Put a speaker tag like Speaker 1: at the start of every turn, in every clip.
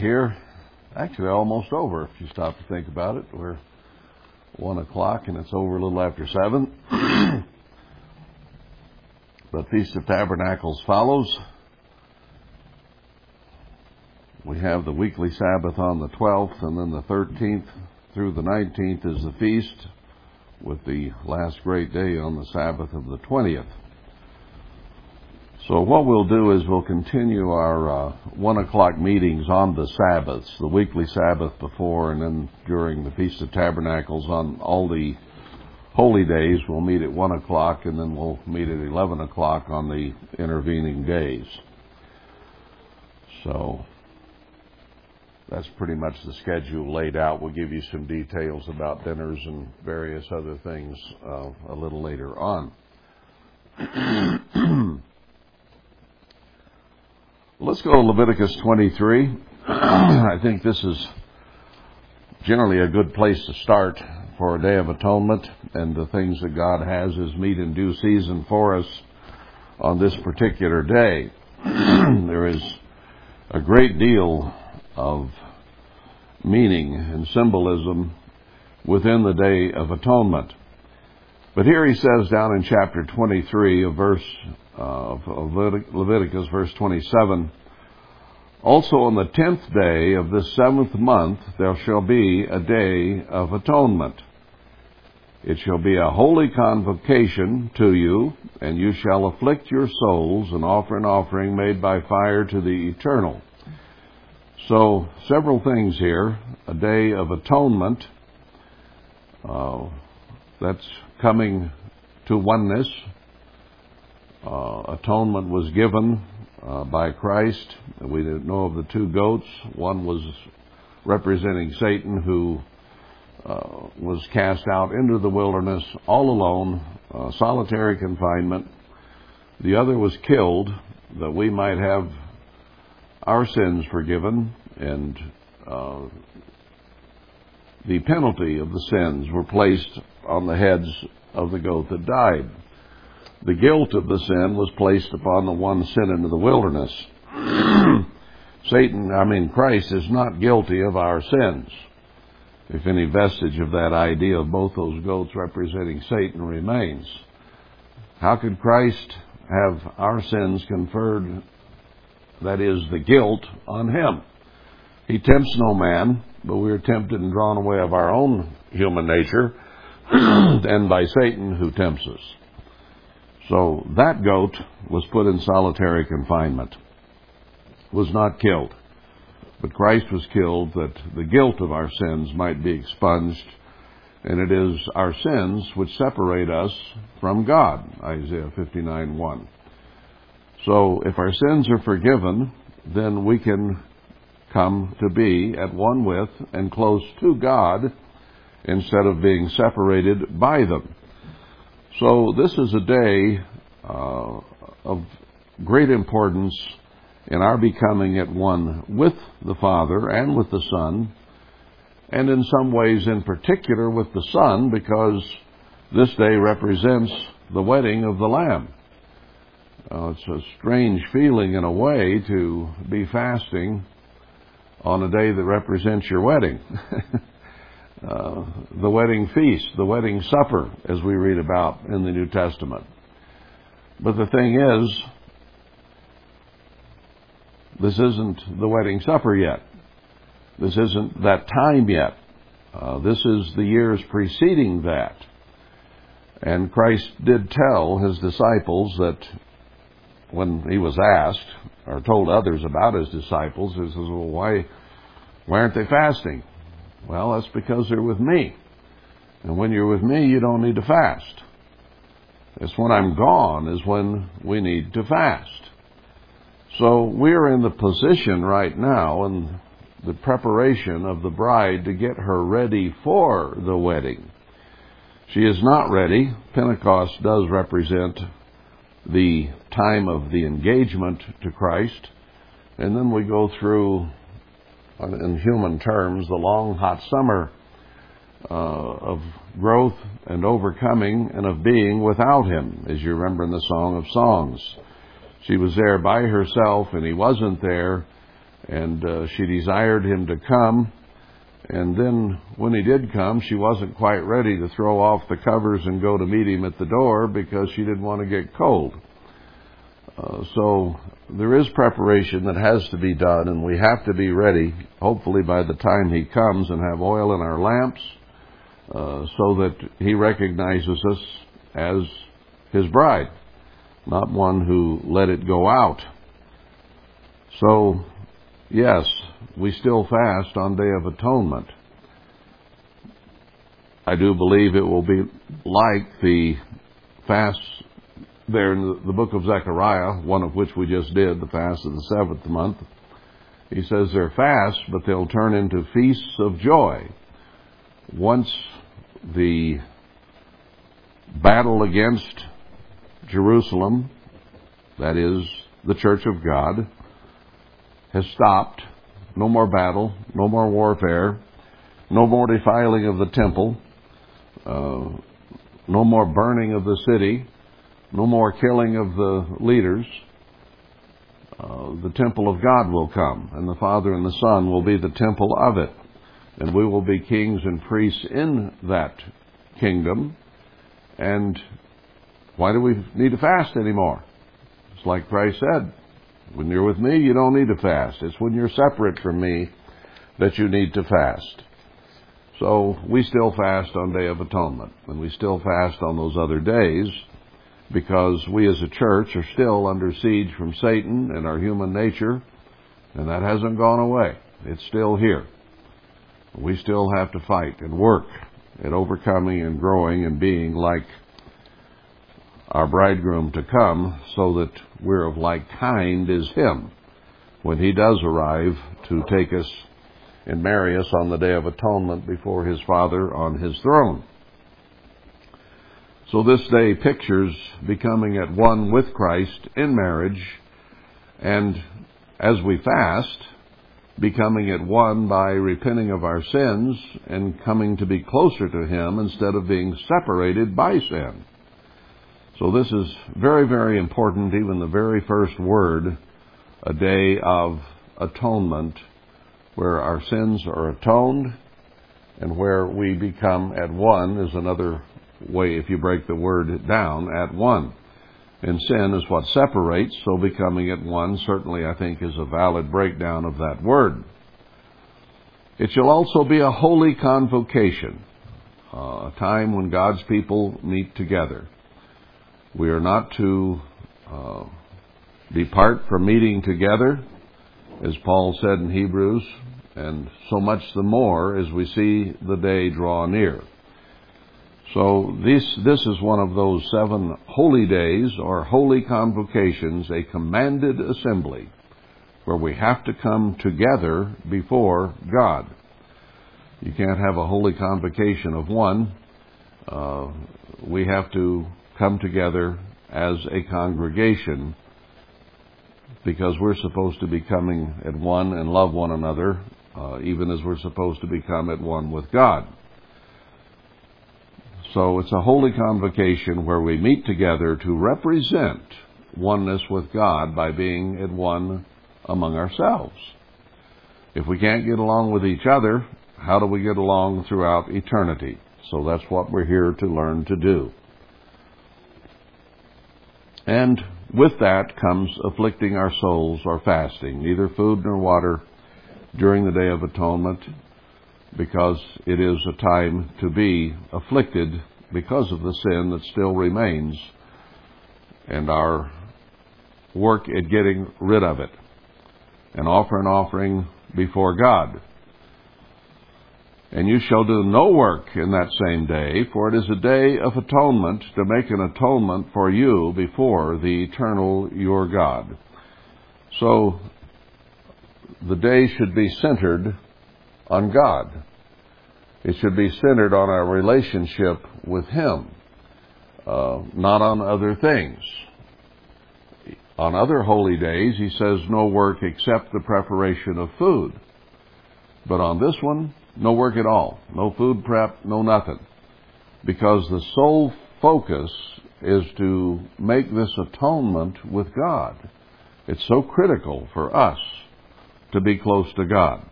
Speaker 1: here. Actually, almost over if you stop to think about it. We're one o'clock and it's over a little after seven. but Feast of Tabernacles follows. We have the weekly Sabbath on the 12th, and then the 13th through the 19th is the feast, with the last great day on the Sabbath of the 20th. So what we'll do is we'll continue our uh, one o'clock meetings on the Sabbaths, the weekly Sabbath before, and then during the Feast of Tabernacles on all the holy days. We'll meet at one o'clock, and then we'll meet at eleven o'clock on the intervening days. So that's pretty much the schedule laid out. We'll give you some details about dinners and various other things uh, a little later on. Let's go to Leviticus 23. I think this is generally a good place to start for a day of atonement and the things that God has as meet in due season for us on this particular day. there is a great deal of meaning and symbolism within the Day of Atonement. But here he says down in chapter 23 of verse uh, of Leviticus, verse 27, also on the tenth day of this seventh month there shall be a day of atonement. It shall be a holy convocation to you, and you shall afflict your souls and offer an offering made by fire to the eternal. So, several things here. A day of atonement. Uh, that's coming to oneness. Uh, atonement was given uh, by Christ. We didn't know of the two goats. One was representing Satan, who uh, was cast out into the wilderness all alone, uh, solitary confinement. The other was killed that we might have our sins forgiven and uh, the penalty of the sins were placed on the heads of the goat that died. The guilt of the sin was placed upon the one sent into the wilderness. Satan, I mean, Christ is not guilty of our sins. If any vestige of that idea of both those goats representing Satan remains, how could Christ have our sins conferred, that is, the guilt, on him? He tempts no man, but we are tempted and drawn away of our own human nature, and by Satan who tempts us. So that goat was put in solitary confinement, was not killed. But Christ was killed that the guilt of our sins might be expunged, and it is our sins which separate us from God, Isaiah 59 1. So if our sins are forgiven, then we can come to be at one with and close to God instead of being separated by them. So this is a day uh, of great importance in our becoming at one with the Father and with the Son, and in some ways in particular with the Son, because this day represents the wedding of the Lamb. Uh, it's a strange feeling in a way to be fasting on a day that represents your wedding. uh, the wedding feast, the wedding supper, as we read about in the New Testament. But the thing is, this isn't the wedding supper yet. This isn't that time yet. Uh, this is the years preceding that. And Christ did tell his disciples that when he was asked, or told others about his disciples, he says, Well, why, why aren't they fasting? Well, that's because they're with me. And when you're with me, you don't need to fast. It's when I'm gone is when we need to fast. So we're in the position right now in the preparation of the bride to get her ready for the wedding. She is not ready. Pentecost does represent the time of the engagement to Christ. And then we go through, in human terms, the long hot summer uh, of growth and overcoming and of being without him, as you remember in the Song of Songs. She was there by herself and he wasn't there, And uh, she desired him to come. And then when he did come, she wasn't quite ready to throw off the covers and go to meet him at the door because she didn't want to get cold. Uh, so there is preparation that has to be done, and we have to be ready, hopefully by the time he comes, and have oil in our lamps uh, so that he recognizes us as his bride, not one who let it go out. So, yes, we still fast on Day of Atonement. I do believe it will be like the fasts there in the book of Zechariah, one of which we just did, the fast of the seventh month. He says they're fasts, but they'll turn into feasts of joy. Once the battle against Jerusalem, that is, the Church of God, has stopped. No more battle, no more warfare, no more defiling of the temple, uh, no more burning of the city, no more killing of the leaders. Uh, the temple of God will come, and the Father and the Son will be the temple of it and we will be kings and priests in that kingdom. And why do we need to fast anymore? It's like Christ said, when you're with me, you don't need to fast. It's when you're separate from me that you need to fast. So we still fast on Day of Atonement, and we still fast on those other days because we as a church are still under siege from Satan and our human nature, and that hasn't gone away. It's still here. We still have to fight and work at overcoming and growing and being like our bridegroom to come so that we're of like kind as him when he does arrive to take us and marry us on the day of atonement before his father on his throne. So this day pictures becoming at one with Christ in marriage and as we fast, becoming at one by repenting of our sins and coming to be closer to Him instead of being separated by sin. So this is very, very important, even the very first word, a day of atonement, where our sins are atoned and where we become at one is another way, if you break the word down, at one. And sin is what separates, so becoming at one certainly, I think, is a valid breakdown of that word. It shall also be a holy convocation, uh, a time when God's people meet together. We are not to uh, depart from meeting together, as Paul said in Hebrews, and so much the more as we see the day draw near. So this, this is one of those seven holy days or holy convocations, a commanded assembly where we have to come together before God. You can't have a holy convocation of one. Uh, we have to come together as a congregation because we're supposed to be coming at one and love one another, uh, even as we're supposed to become at one with God. So it's a holy convocation where we meet together to represent oneness with God by being at one among ourselves. If we can't get along with each other, how do we get along throughout eternity? So that's what we're here to learn to do. And with that comes afflicting our souls or fasting, neither food nor water during the Day of Atonement, because it is a time to be afflicted because of the sin that still remains and our work at getting rid of it and offer an offering before God. And you shall do no work in that same day, for it is a day of atonement to make an atonement for you before the eternal your God. So the day should be centered on God. It should be centered on our relationship with Him, uh, not on other things. On other holy days, he says no work except the preparation of food. But on this one, no work at all. No food prep, no nothing. Because the sole focus is to make this atonement with God. It's so critical for us to be close to God.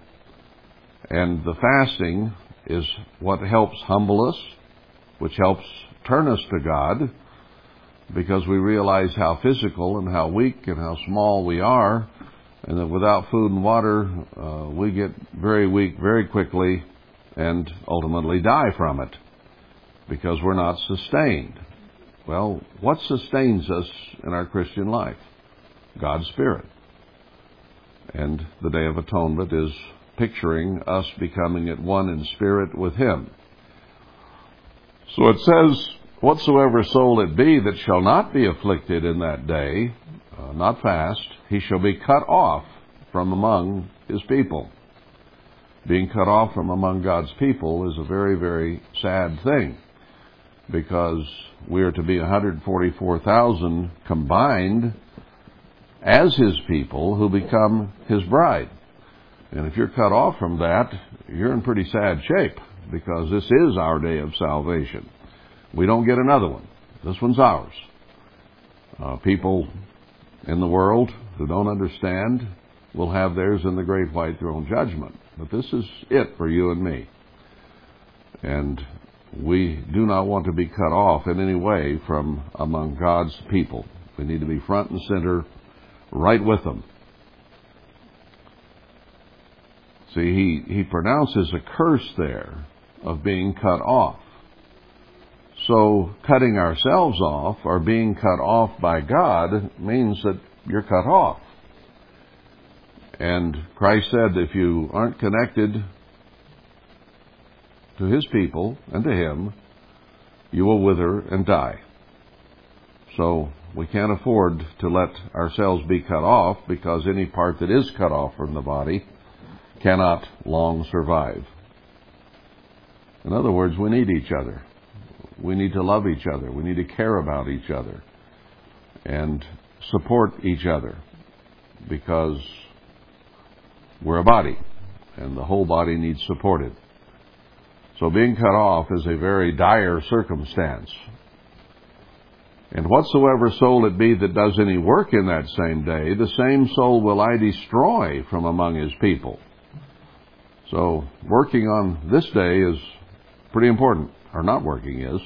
Speaker 1: And the fasting is what helps humble us, which helps turn us to God, because we realize how physical and how weak and how small we are, and that without food and water, uh, we get very weak very quickly and ultimately die from it because we're not sustained. Well, what sustains us in our Christian life? God's Spirit. And the Day of Atonement is picturing us becoming at one in spirit with Him. So it says, Whatsoever soul it be that shall not be afflicted in that day, uh, not fast, he shall be cut off from among his people. Being cut off from among God's people is a very, very sad thing because we are to be 144,000 combined as his people who become his bride. And if you're cut off from that, you're in pretty sad shape because this is our day of salvation. We don't get another one. This one's ours. Uh, people in the world who don't understand will have theirs in the great white throne judgment. But this is it for you and me. And we do not want to be cut off in any way from among God's people. We need to be front and center, right with them. See, he, he pronounces a curse there of being cut off. So, cutting ourselves off or being cut off by God means that you're cut off. And Christ said if you aren't connected to His people and to Him, you will wither and die. So we can't afford to let ourselves be cut off because any part that is cut off from the body cannot long survive. In other words, we need each other. We need to love each other. We need to care about each other and support each other because we're a body and the whole body needs supported. So being cut off is a very dire circumstance. And whatsoever soul it be that does any work in that same day, the same soul will I destroy from among his people. So working on this day is pretty important, or not working is.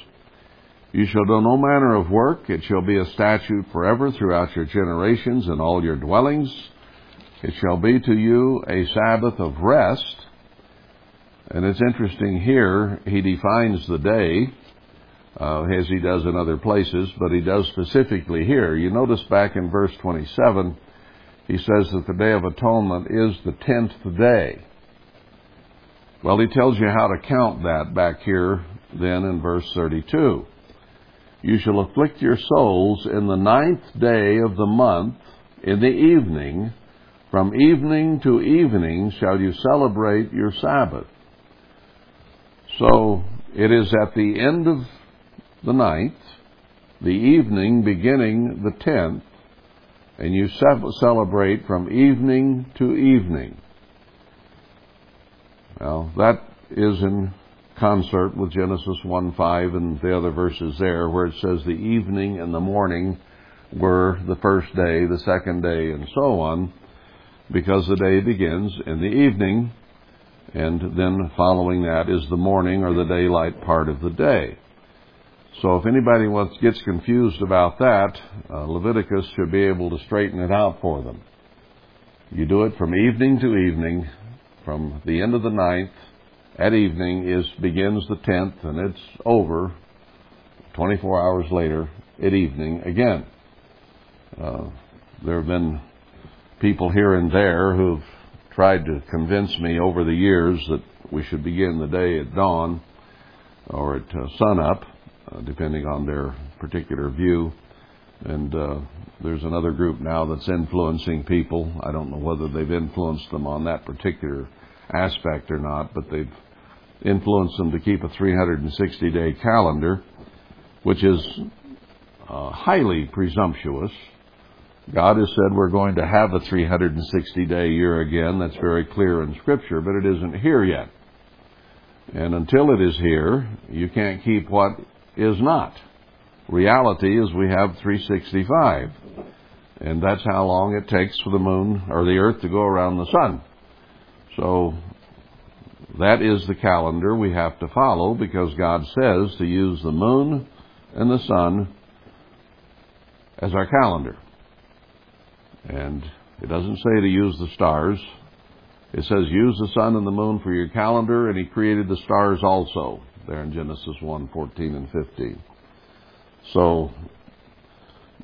Speaker 1: You shall do no manner of work. It shall be a statute forever throughout your generations and all your dwellings. It shall be to you a Sabbath of rest. And it's interesting here, he defines the day, uh, as he does in other places, but he does specifically here. You notice back in verse 27, he says that the Day of Atonement is the tenth day. Well, he tells you how to count that back here then in verse 32. You shall afflict your souls in the ninth day of the month in the evening. From evening to evening shall you celebrate your Sabbath. So it is at the end of the ninth, the evening beginning the tenth, and you celebrate from evening to evening. Well, that is in concert with Genesis 1 5 and the other verses there, where it says the evening and the morning were the first day, the second day, and so on, because the day begins in the evening, and then following that is the morning or the daylight part of the day. So if anybody wants, gets confused about that, uh, Leviticus should be able to straighten it out for them. You do it from evening to evening, from the end of the ninth at evening is begins the 10th and it's over 24 hours later at evening again. Uh, there have been people here and there who've tried to convince me over the years that we should begin the day at dawn or at uh, sunup, uh, depending on their particular view. And uh, there's another group now that's influencing people. I don't know whether they've influenced them on that particular aspect or not, but they've influenced them to keep a 360 day calendar, which is uh, highly presumptuous. God has said we're going to have a 360 day year again. That's very clear in Scripture, but it isn't here yet. And until it is here, you can't keep what is not. Reality is we have 365. And that's how long it takes for the moon or the earth to go around the sun. So that is the calendar we have to follow because God says to use the moon and the sun as our calendar. And it doesn't say to use the stars. It says use the sun and the moon for your calendar, and he created the stars also, there in Genesis 1, 14 and 15. So,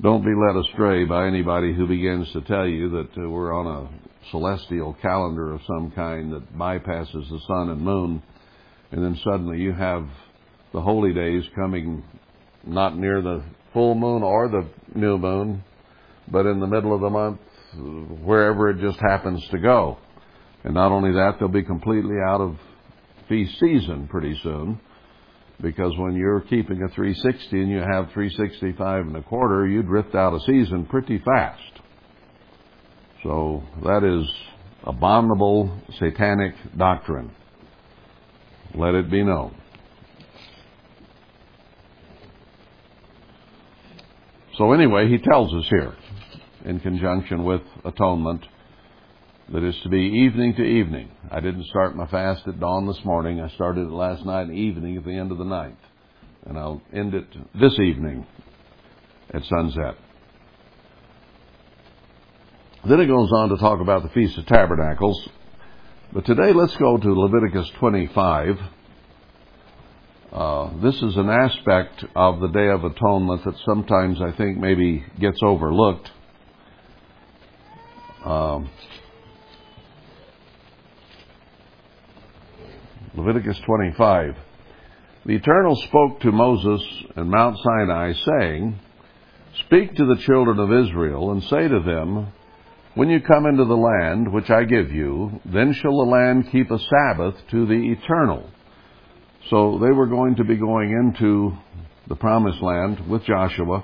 Speaker 1: don't be led astray by anybody who begins to tell you that uh, we're on a celestial calendar of some kind that bypasses the sun and moon, and then suddenly you have the holy days coming not near the full moon or the new moon, but in the middle of the month, wherever it just happens to go. And not only that, they'll be completely out of feast season pretty soon. Because when you're keeping a 360 and you have 365 and a quarter, you drift out of season pretty fast. So that is abominable satanic doctrine. Let it be known. So anyway, he tells us here, in conjunction with atonement, that is to be evening to evening. I didn't start my fast at dawn this morning. I started it last night evening at the end of the night. And I'll end it this evening at sunset. Then it goes on to talk about the Feast of Tabernacles. But today let's go to Leviticus 25. Uh, this is an aspect of the Day of Atonement that sometimes I think maybe gets overlooked. Um, Leviticus 25. The Eternal spoke to Moses in Mount Sinai, saying, Speak to the children of Israel, and say to them, When you come into the land which I give you, then shall the land keep a Sabbath to the Eternal. So they were going to be going into the Promised Land with Joshua,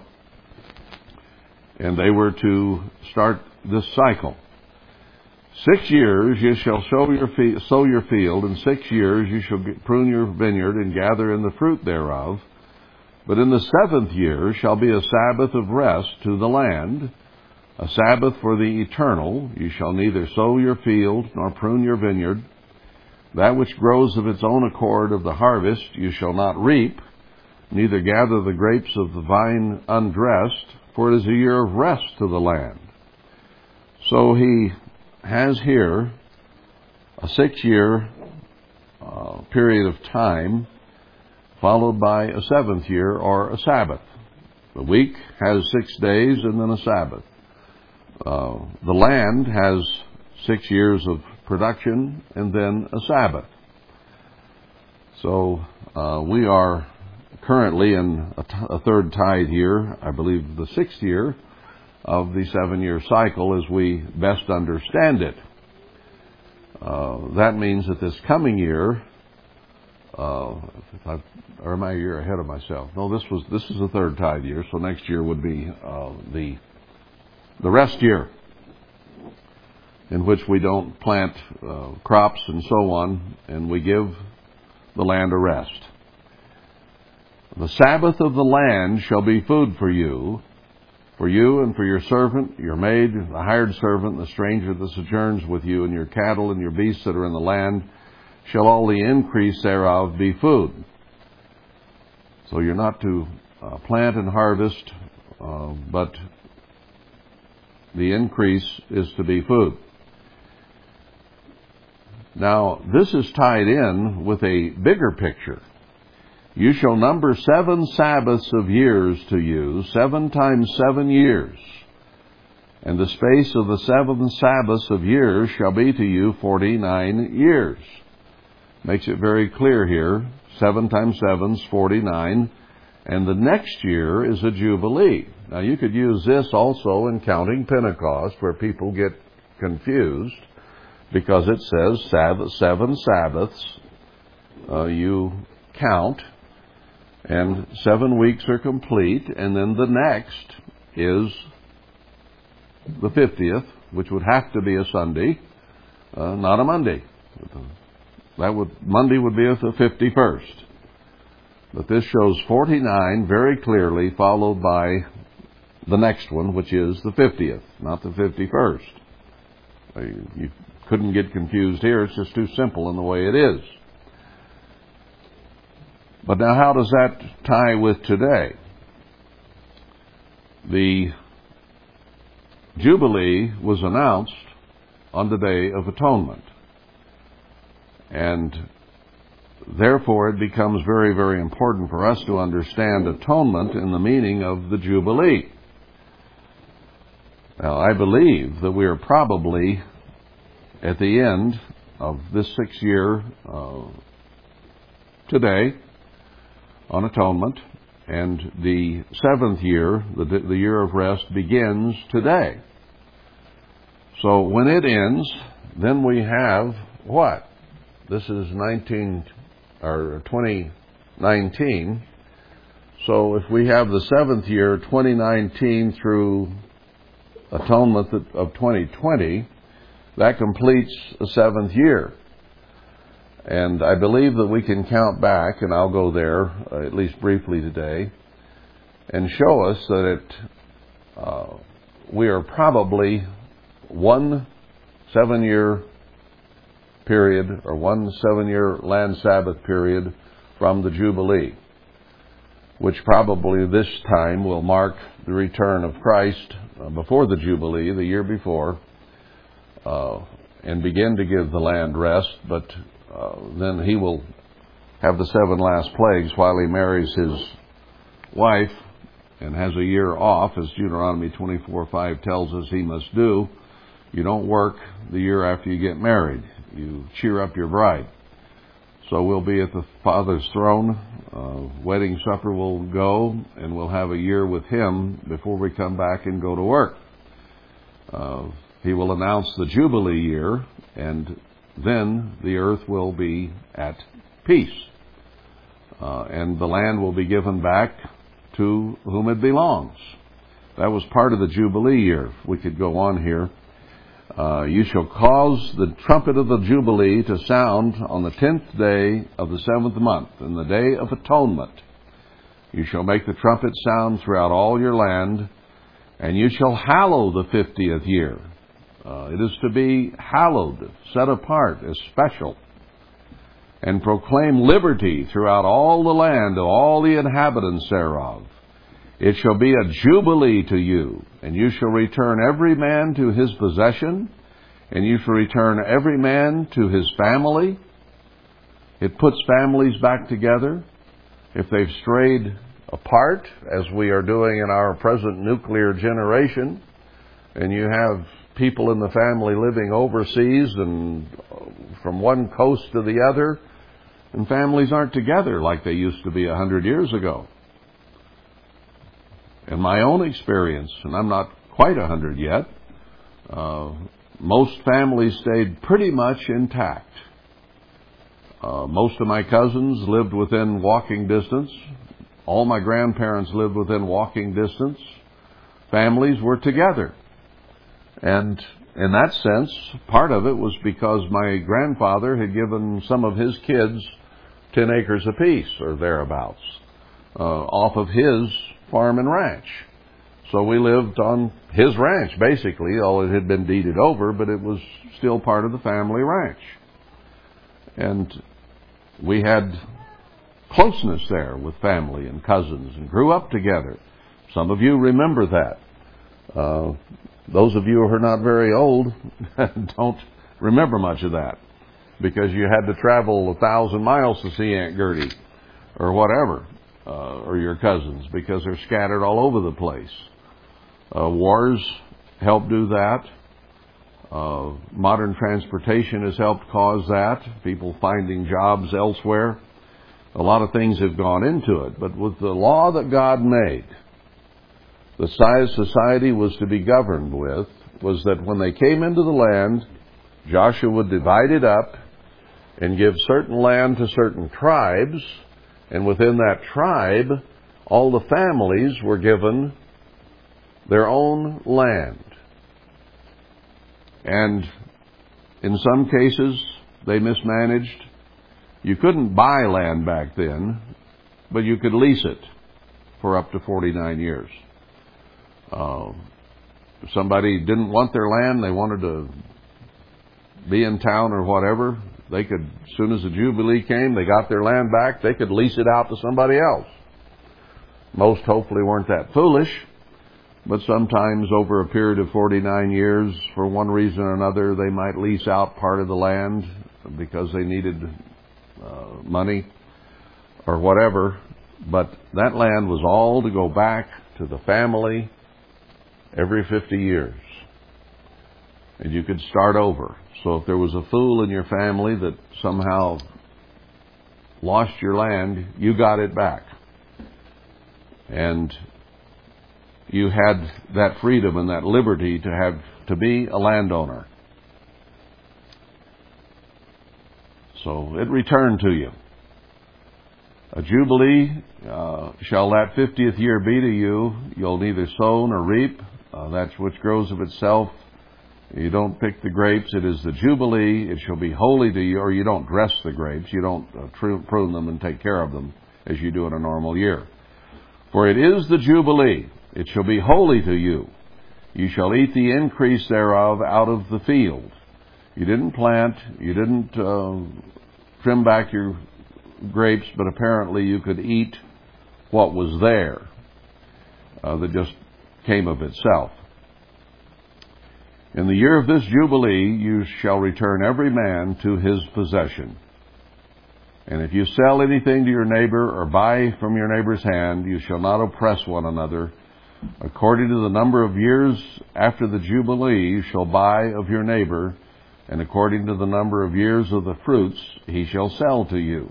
Speaker 1: and they were to start this cycle. Six years you shall sow your, sow your field, and six years you shall prune your vineyard and gather in the fruit thereof. But in the seventh year shall be a Sabbath of rest to the land, a Sabbath for the eternal. You shall neither sow your field nor prune your vineyard. That which grows of its own accord of the harvest you shall not reap, neither gather the grapes of the vine undressed, for it is a year of rest to the land. So he has here a six year uh, period of time followed by a seventh year or a Sabbath. The week has six days and then a Sabbath. Uh, the land has six years of production and then a Sabbath. So uh, we are currently in a, t- a third tithe year, I believe the sixth year of the seven year cycle as we best understand it. Uh, that means that this coming year, uh, or am I a year ahead of myself? No, this was this is the third tithe year, so next year would be uh, the the rest year, in which we don't plant uh, crops and so on, and we give the land a rest. The Sabbath of the land shall be food for you, for you and for your servant, your maid, the hired servant, the stranger that sojourns with you, and your cattle and your beasts that are in the land, shall all the increase thereof be food. So you're not to uh, plant and harvest, uh, but the increase is to be food. Now, this is tied in with a bigger picture. You shall number seven Sabbaths of years to you, seven times seven years. And the space of the seven Sabbaths of years shall be to you forty nine years. Makes it very clear here. Seven times seven is forty nine. And the next year is a Jubilee. Now you could use this also in counting Pentecost where people get confused because it says seven Sabbaths uh, you count and seven weeks are complete, and then the next is the 50th, which would have to be a Sunday, uh, not a Monday. That would, Monday would be the 51st. But this shows 49 very clearly, followed by the next one, which is the 50th, not the 51st. You couldn't get confused here. It's just too simple in the way it is. But now, how does that tie with today? The Jubilee was announced on the Day of Atonement. And therefore, it becomes very, very important for us to understand atonement in the meaning of the Jubilee. Now, I believe that we are probably at the end of this six year uh, today on atonement, and the seventh year, the, the year of rest, begins today. So when it ends, then we have what? This is 19 or 2019. So if we have the seventh year, 2019 through atonement of 2020, that completes the seventh year. And I believe that we can count back, and I'll go there uh, at least briefly today, and show us that it, uh, we are probably one seven year period or one seven year land Sabbath period from the Jubilee, which probably this time will mark the return of Christ uh, before the Jubilee, the year before, uh, and begin to give the land rest, but uh, then he will have the seven last plagues while he marries his wife and has a year off, as Deuteronomy 24:5 tells us he must do. You don't work the year after you get married. You cheer up your bride. So we'll be at the Father's throne. Uh, wedding supper will go, and we'll have a year with Him before we come back and go to work. Uh, he will announce the Jubilee year, and then the earth will be at peace. Uh, and the land will be given back to whom it belongs. That was part of the Jubilee year. We could go on here. Uh, you shall cause the trumpet of the Jubilee to sound on the tenth day of the seventh month, in the day of atonement. You shall make the trumpet sound throughout all your land, and you shall hallow the fiftieth year. Uh, it is to be hallowed, set apart as special, and proclaim liberty throughout all the land to all the inhabitants thereof. It shall be a jubilee to you, and you shall return every man to his possession, and you shall return every man to his family. It puts families back together. If they've strayed apart, as we are doing in our present nuclear generation, and you have people in the family living overseas and from one coast to the other, and families aren't together like they used to be a hundred years ago. In my own experience, and I'm not quite a hundred yet, uh, most families stayed pretty much intact. Uh, most of my cousins lived within walking distance. All my grandparents lived within walking distance. Families were together. And in that sense, part of it was because my grandfather had given some of his kids 10 acres apiece or thereabouts uh, off of his farm and ranch. So we lived on his ranch, basically, all it had been deeded over, but it was still part of the family ranch. And we had closeness there with family and cousins and grew up together. Some of you remember that. Uh, those of you who are not very old don't remember much of that because you had to travel a thousand miles to see Aunt Gertie or whatever, uh, or your cousins because they're scattered all over the place. Uh, wars help do that. Uh, modern transportation has helped cause that. People finding jobs elsewhere. A lot of things have gone into it. But with the law that God made, the size society was to be governed with was that when they came into the land, Joshua would divide it up and give certain land to certain tribes, and within that tribe, all the families were given their own land. And in some cases, they mismanaged. You couldn't buy land back then, but you could lease it for up to 49 years. Uh, somebody didn't want their land, they wanted to be in town or whatever, they could, as soon as the Jubilee came, they got their land back, they could lease it out to somebody else. Most hopefully weren't that foolish, but sometimes over a period of 49 years, for one reason or another, they might lease out part of the land because they needed uh, money or whatever. But that land was all to go back to the family every 50 years. And you could start over. So if there was a fool in your family that somehow lost your land, you got it back. And you had that freedom and that liberty to have to be a landowner. So it returned to you. A jubilee uh, shall that fiftieth year be to you. You'll neither sow nor reap. Uh, that which grows of itself. You don't pick the grapes. It is the jubilee. It shall be holy to you. Or you don't dress the grapes. You don't uh, prune them and take care of them as you do in a normal year. For it is the jubilee. It shall be holy to you. You shall eat the increase thereof out of the field. You didn't plant. You didn't uh, trim back your grapes, but apparently you could eat what was there uh, that just came of itself. In the year of this Jubilee, you shall return every man to his possession. And if you sell anything to your neighbor or buy from your neighbor's hand, you shall not oppress one another. According to the number of years after the Jubilee, you shall buy of your neighbor, and according to the number of years of the fruits, he shall sell to you.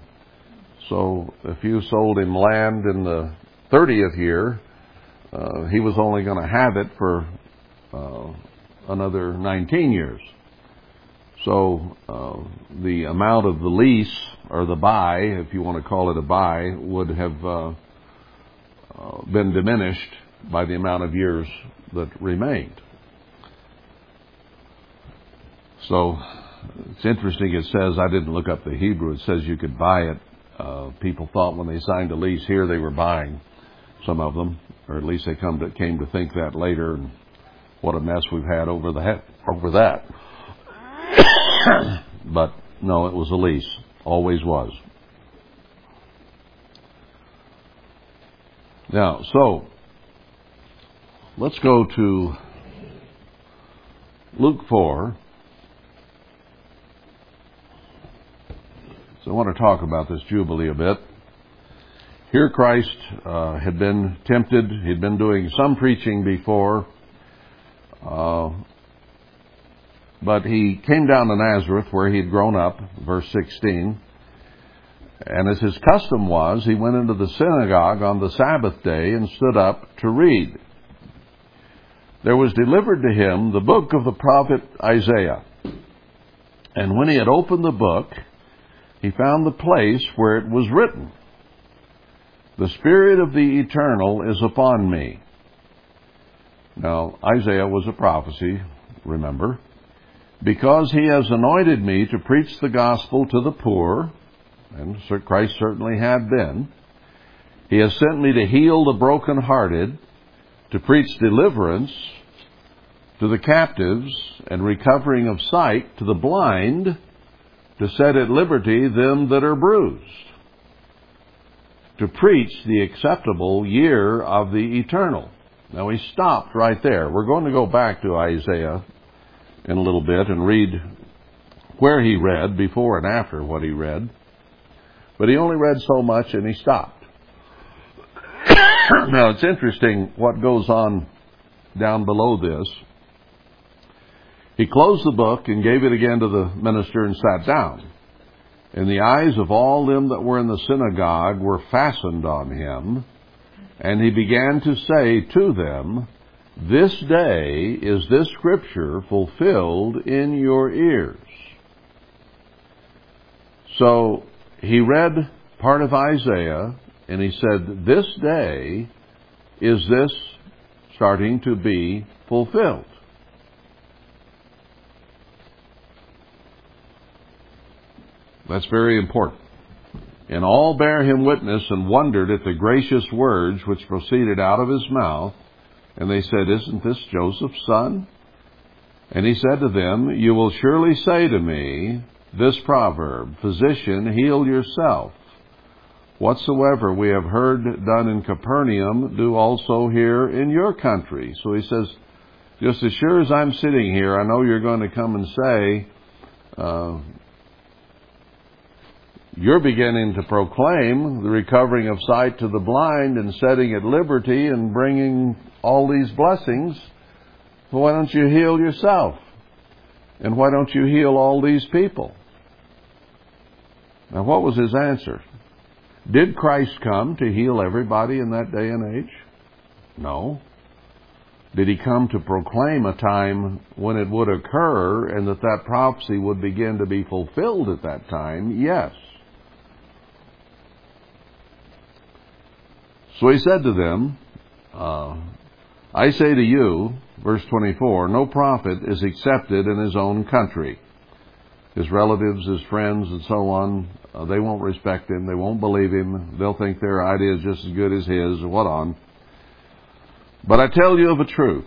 Speaker 1: So if you sold him land in the 30th year, uh, he was only going to have it for uh, another 19 years. So uh, the amount of the lease or the buy, if you want to call it a buy, would have uh, uh, been diminished by the amount of years that remained. So it's interesting. It says I didn't look up the Hebrew. It says you could buy it uh, people thought when they signed a lease here they were buying some of them, or at least they come to, came to think that later. And what a mess we've had over the over that. but no, it was a lease. Always was. Now, so let's go to Luke 4. So I want to talk about this Jubilee a bit. Here Christ uh, had been tempted. He'd been doing some preaching before. Uh, but he came down to Nazareth where he'd grown up, verse 16. And as his custom was, he went into the synagogue on the Sabbath day and stood up to read. There was delivered to him the book of the prophet Isaiah. And when he had opened the book, he found the place where it was written, The Spirit of the Eternal is upon me. Now, Isaiah was a prophecy, remember, because he has anointed me to preach the gospel to the poor, and Christ certainly had been. He has sent me to heal the brokenhearted, to preach deliverance to the captives, and recovering of sight to the blind, to set at liberty them that are bruised, to preach the acceptable year of the eternal. Now he stopped right there. We're going to go back to Isaiah in a little bit and read where he read before and after what he read. But he only read so much and he stopped. now it's interesting what goes on down below this. He closed the book and gave it again to the minister and sat down. And the eyes of all them that were in the synagogue were fastened on him. And he began to say to them, This day is this scripture fulfilled in your ears. So he read part of Isaiah and he said, This day is this starting to be fulfilled. That's very important. And all bare him witness and wondered at the gracious words which proceeded out of his mouth. And they said, Isn't this Joseph's son? And he said to them, You will surely say to me this proverb, Physician, heal yourself. Whatsoever we have heard done in Capernaum, do also here in your country. So he says, just as sure as I'm sitting here, I know you're going to come and say, uh, you're beginning to proclaim the recovering of sight to the blind and setting at liberty and bringing all these blessings. So why don't you heal yourself? And why don't you heal all these people? Now, what was his answer? Did Christ come to heal everybody in that day and age? No. Did he come to proclaim a time when it would occur and that that prophecy would begin to be fulfilled at that time? Yes. So he said to them, uh, I say to you, verse 24, no prophet is accepted in his own country. His relatives, his friends, and so on, uh, they won't respect him. They won't believe him. They'll think their idea is just as good as his, or what on. But I tell you of a truth.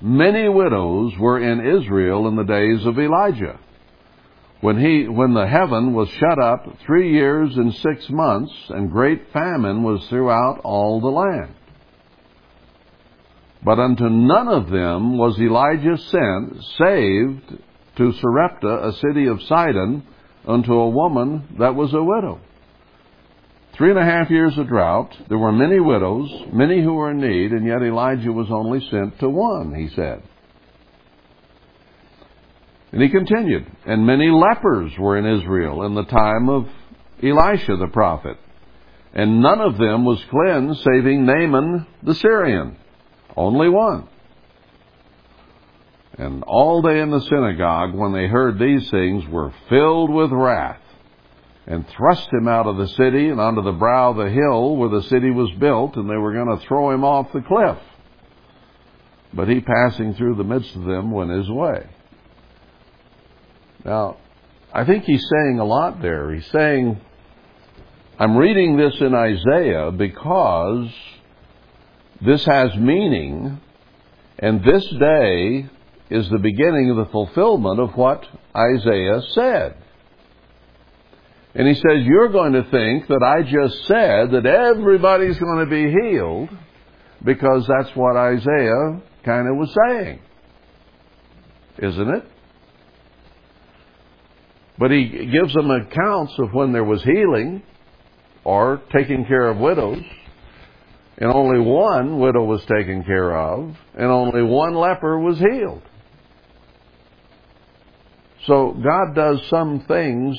Speaker 1: Many widows were in Israel in the days of Elijah. When he, when the heaven was shut up three years and six months, and great famine was throughout all the land. But unto none of them was Elijah sent, saved to Sarepta, a city of Sidon, unto a woman that was a widow. Three and a half years of drought. There were many widows, many who were in need, and yet Elijah was only sent to one, he said. And he continued, and many lepers were in Israel in the time of Elisha the prophet, and none of them was cleansed saving Naaman the Syrian. Only one. And all they in the synagogue, when they heard these things, were filled with wrath and thrust him out of the city and onto the brow of the hill where the city was built, and they were going to throw him off the cliff. But he, passing through the midst of them, went his way. Now, I think he's saying a lot there. He's saying, I'm reading this in Isaiah because this has meaning, and this day is the beginning of the fulfillment of what Isaiah said. And he says, You're going to think that I just said that everybody's going to be healed because that's what Isaiah kind of was saying. Isn't it? But he gives them accounts of when there was healing or taking care of widows, and only one widow was taken care of, and only one leper was healed. So God does some things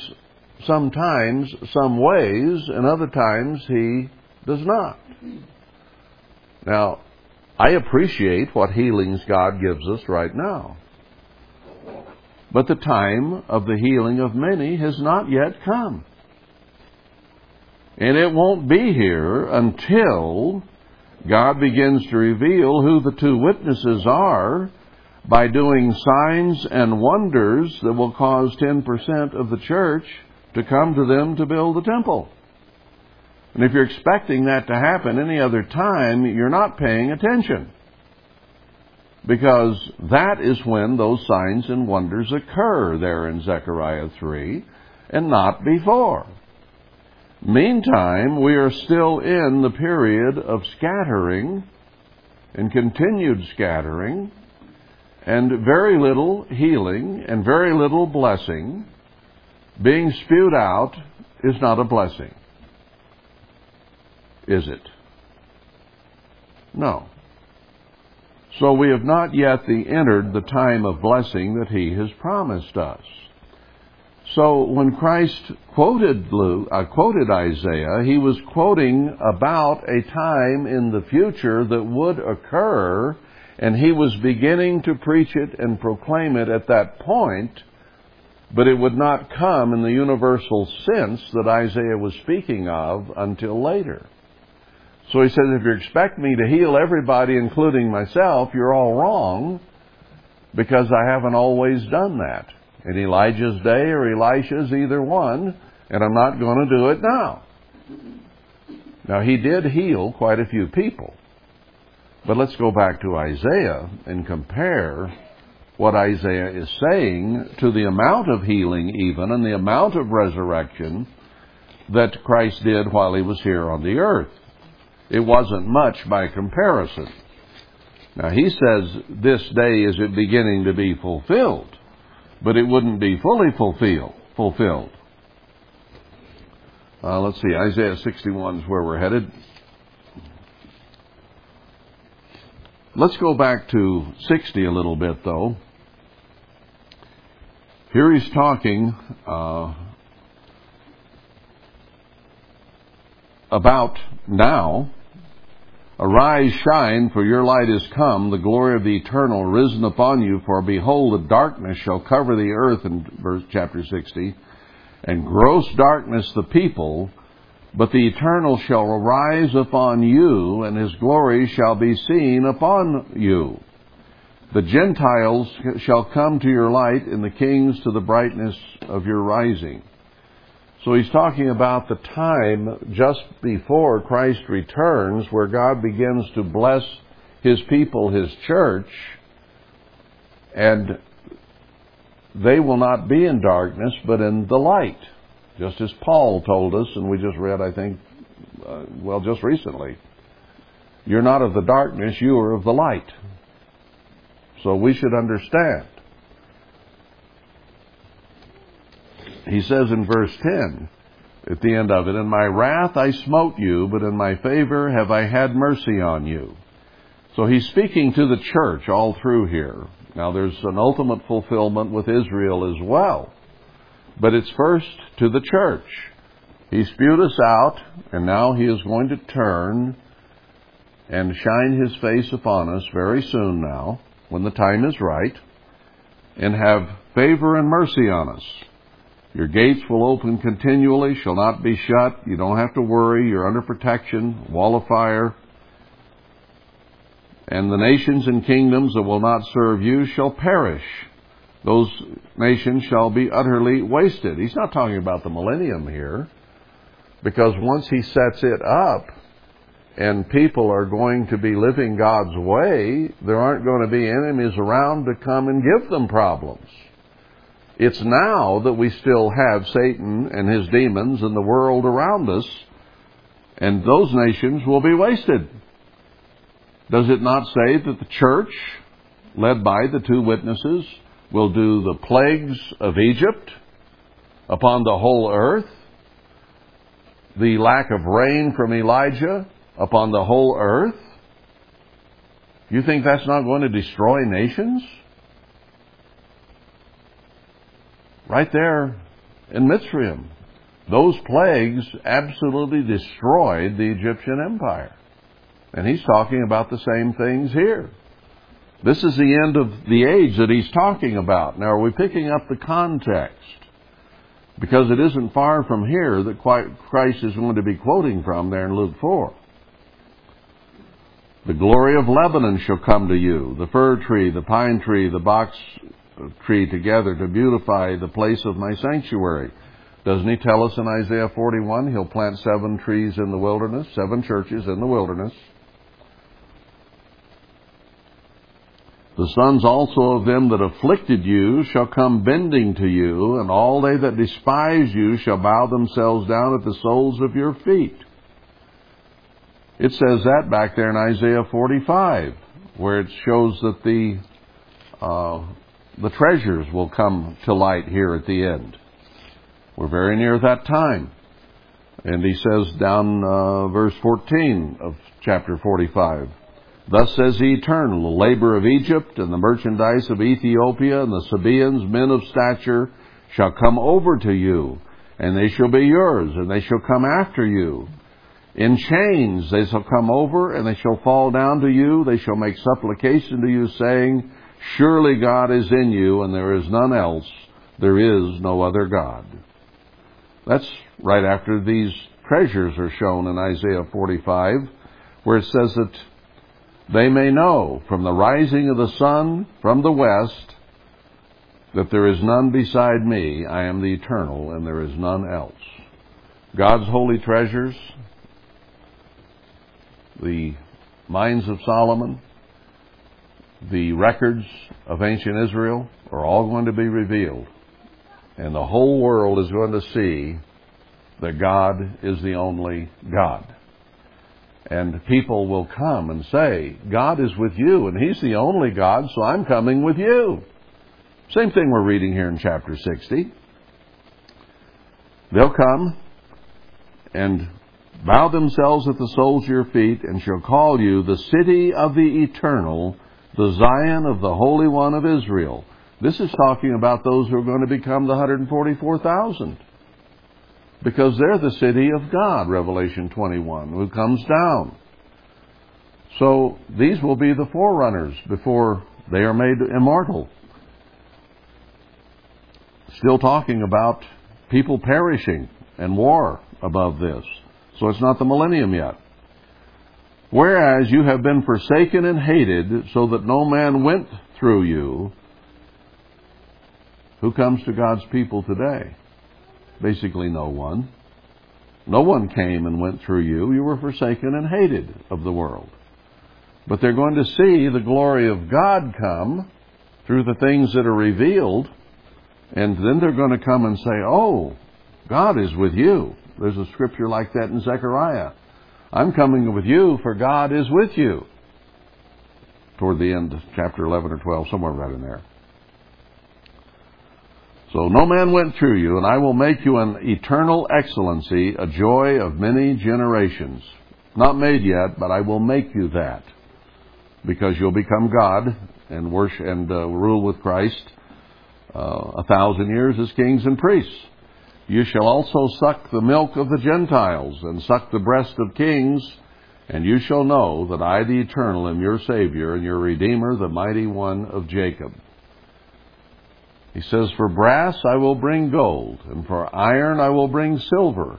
Speaker 1: sometimes, some ways, and other times he does not. Now, I appreciate what healings God gives us right now. But the time of the healing of many has not yet come. And it won't be here until God begins to reveal who the two witnesses are by doing signs and wonders that will cause 10% of the church to come to them to build the temple. And if you're expecting that to happen any other time, you're not paying attention. Because that is when those signs and wonders occur there in Zechariah 3 and not before. Meantime, we are still in the period of scattering and continued scattering and very little healing and very little blessing being spewed out is not a blessing. Is it? No. So we have not yet entered the time of blessing that he has promised us. So when Christ quoted Luke, uh, quoted Isaiah, he was quoting about a time in the future that would occur, and he was beginning to preach it and proclaim it at that point but it would not come in the universal sense that Isaiah was speaking of until later. So he says, if you expect me to heal everybody, including myself, you're all wrong, because I haven't always done that. In Elijah's day or Elisha's, either one, and I'm not going to do it now. Now, he did heal quite a few people. But let's go back to Isaiah and compare what Isaiah is saying to the amount of healing, even, and the amount of resurrection that Christ did while he was here on the earth. It wasn't much by comparison. Now, he says this day is it beginning to be fulfilled, but it wouldn't be fully fulfilled. fulfilled. Uh, let's see, Isaiah 61 is where we're headed. Let's go back to 60 a little bit, though. Here he's talking uh, about now. Arise, shine, for your light is come, the glory of the eternal risen upon you. For behold, the darkness shall cover the earth, in verse chapter 60, and gross darkness the people. But the eternal shall arise upon you, and his glory shall be seen upon you. The Gentiles shall come to your light, and the kings to the brightness of your rising. So he's talking about the time just before Christ returns where God begins to bless his people, his church, and they will not be in darkness, but in the light. Just as Paul told us, and we just read, I think, uh, well, just recently. You're not of the darkness, you are of the light. So we should understand. He says in verse 10, at the end of it, In my wrath I smote you, but in my favor have I had mercy on you. So he's speaking to the church all through here. Now there's an ultimate fulfillment with Israel as well. But it's first to the church. He spewed us out, and now he is going to turn and shine his face upon us very soon now when the time is right, and have favor and mercy on us. Your gates will open continually, shall not be shut. You don't have to worry. You're under protection, wall of fire. And the nations and kingdoms that will not serve you shall perish. Those nations shall be utterly wasted. He's not talking about the millennium here, because once he sets it up, and people are going to be living God's way, there aren't going to be enemies around to come and give them problems. It's now that we still have Satan and his demons and the world around us, and those nations will be wasted. Does it not say that the church, led by the two witnesses, will do the plagues of Egypt upon the whole earth? The lack of rain from Elijah upon the whole earth? You think that's not going to destroy nations? Right there in Mitzrayim. Those plagues absolutely destroyed the Egyptian empire. And he's talking about the same things here. This is the end of the age that he's talking about. Now, are we picking up the context? Because it isn't far from here that Christ is going to be quoting from there in Luke 4. The glory of Lebanon shall come to you, the fir tree, the pine tree, the box tree together to beautify the place of my sanctuary. Doesn't he tell us in Isaiah 41 he'll plant seven trees in the wilderness, seven churches in the wilderness? The sons also of them that afflicted you shall come bending to you, and all they that despise you shall bow themselves down at the soles of your feet. It says that back there in Isaiah 45, where it shows that the uh, the treasures will come to light here at the end. We're very near that time. And he says down uh, verse 14 of chapter 45, Thus says the Eternal, the labor of Egypt and the merchandise of Ethiopia and the Sabaeans, men of stature, shall come over to you, and they shall be yours, and they shall come after you in chains they shall come over, and they shall fall down to you. They shall make supplication to you, saying, Surely God is in you, and there is none else. There is no other God. That's right after these treasures are shown in Isaiah 45, where it says that they may know from the rising of the sun from the west that there is none beside me. I am the eternal, and there is none else. God's holy treasures the Mines of Solomon, the records of ancient Israel are all going to be revealed. And the whole world is going to see that God is the only God. And people will come and say, God is with you, and He's the only God, so I'm coming with you. Same thing we're reading here in chapter 60. They'll come and bow themselves at the soles of your feet and shall call you the city of the eternal, the Zion of the Holy One of Israel. This is talking about those who are going to become the 144,000. Because they're the city of God, Revelation 21, who comes down. So these will be the forerunners before they are made immortal. Still talking about people perishing and war above this. So it's not the millennium yet. Whereas you have been forsaken and hated, so that no man went through you. Who comes to God's people today? Basically, no one. No one came and went through you. You were forsaken and hated of the world. But they're going to see the glory of God come through the things that are revealed, and then they're going to come and say, Oh, God is with you. There's a scripture like that in Zechariah. I'm coming with you, for God is with you. Toward the end, chapter 11 or 12, somewhere right in there. So no man went through you, and I will make you an eternal excellency, a joy of many generations. Not made yet, but I will make you that. Because you'll become God and worship and uh, rule with Christ uh, a thousand years as kings and priests. You shall also suck the milk of the Gentiles, and suck the breast of kings, and you shall know that I, the Eternal, am your Savior, and your Redeemer, the Mighty One of Jacob. He says, For brass I will bring gold, and for iron I will bring silver,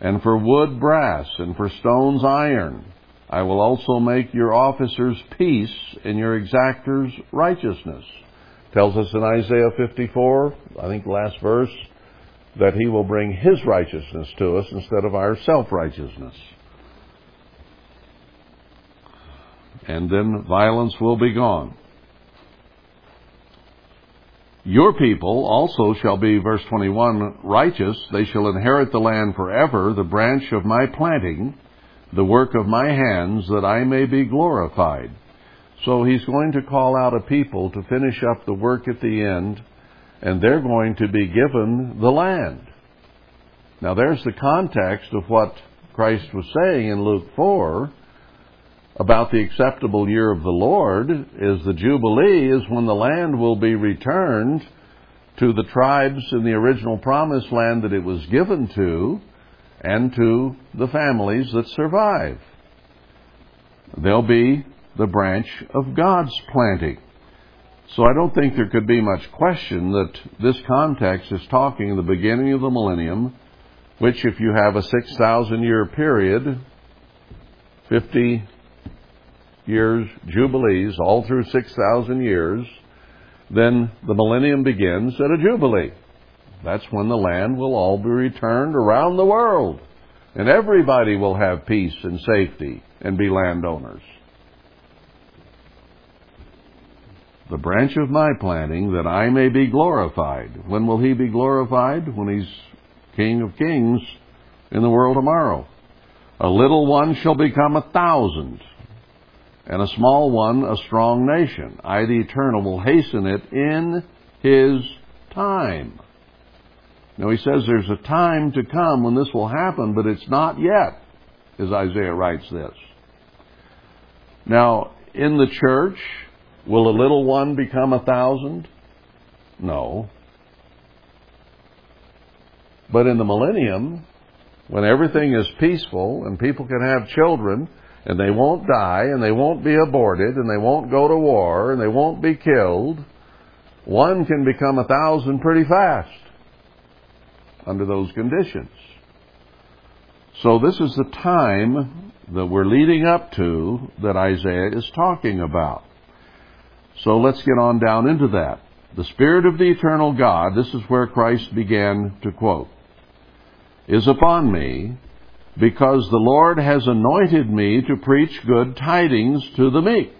Speaker 1: and for wood brass, and for stones iron. I will also make your officers peace, and your exactors righteousness. Tells us in Isaiah 54, I think last verse, that he will bring his righteousness to us instead of our self righteousness. And then violence will be gone. Your people also shall be, verse 21, righteous. They shall inherit the land forever, the branch of my planting, the work of my hands, that I may be glorified. So he's going to call out a people to finish up the work at the end and they're going to be given the land. Now there's the context of what Christ was saying in Luke 4 about the acceptable year of the Lord is the Jubilee is when the land will be returned to the tribes in the original promised land that it was given to and to the families that survive. They'll be the branch of God's planting. So I don't think there could be much question that this context is talking the beginning of the millennium, which if you have a 6,000 year period, 50 years, jubilees, all through 6,000 years, then the millennium begins at a jubilee. That's when the land will all be returned around the world. And everybody will have peace and safety and be landowners. The branch of my planting, that I may be glorified. When will he be glorified? When he's King of Kings in the world tomorrow. A little one shall become a thousand, and a small one a strong nation. I, the Eternal, will hasten it in his time. Now he says there's a time to come when this will happen, but it's not yet, as Isaiah writes this. Now, in the church, Will a little one become a thousand? No. But in the millennium, when everything is peaceful and people can have children and they won't die and they won't be aborted and they won't go to war and they won't be killed, one can become a thousand pretty fast under those conditions. So this is the time that we're leading up to that Isaiah is talking about. So let's get on down into that. The Spirit of the eternal God, this is where Christ began to quote, is upon me because the Lord has anointed me to preach good tidings to the meek.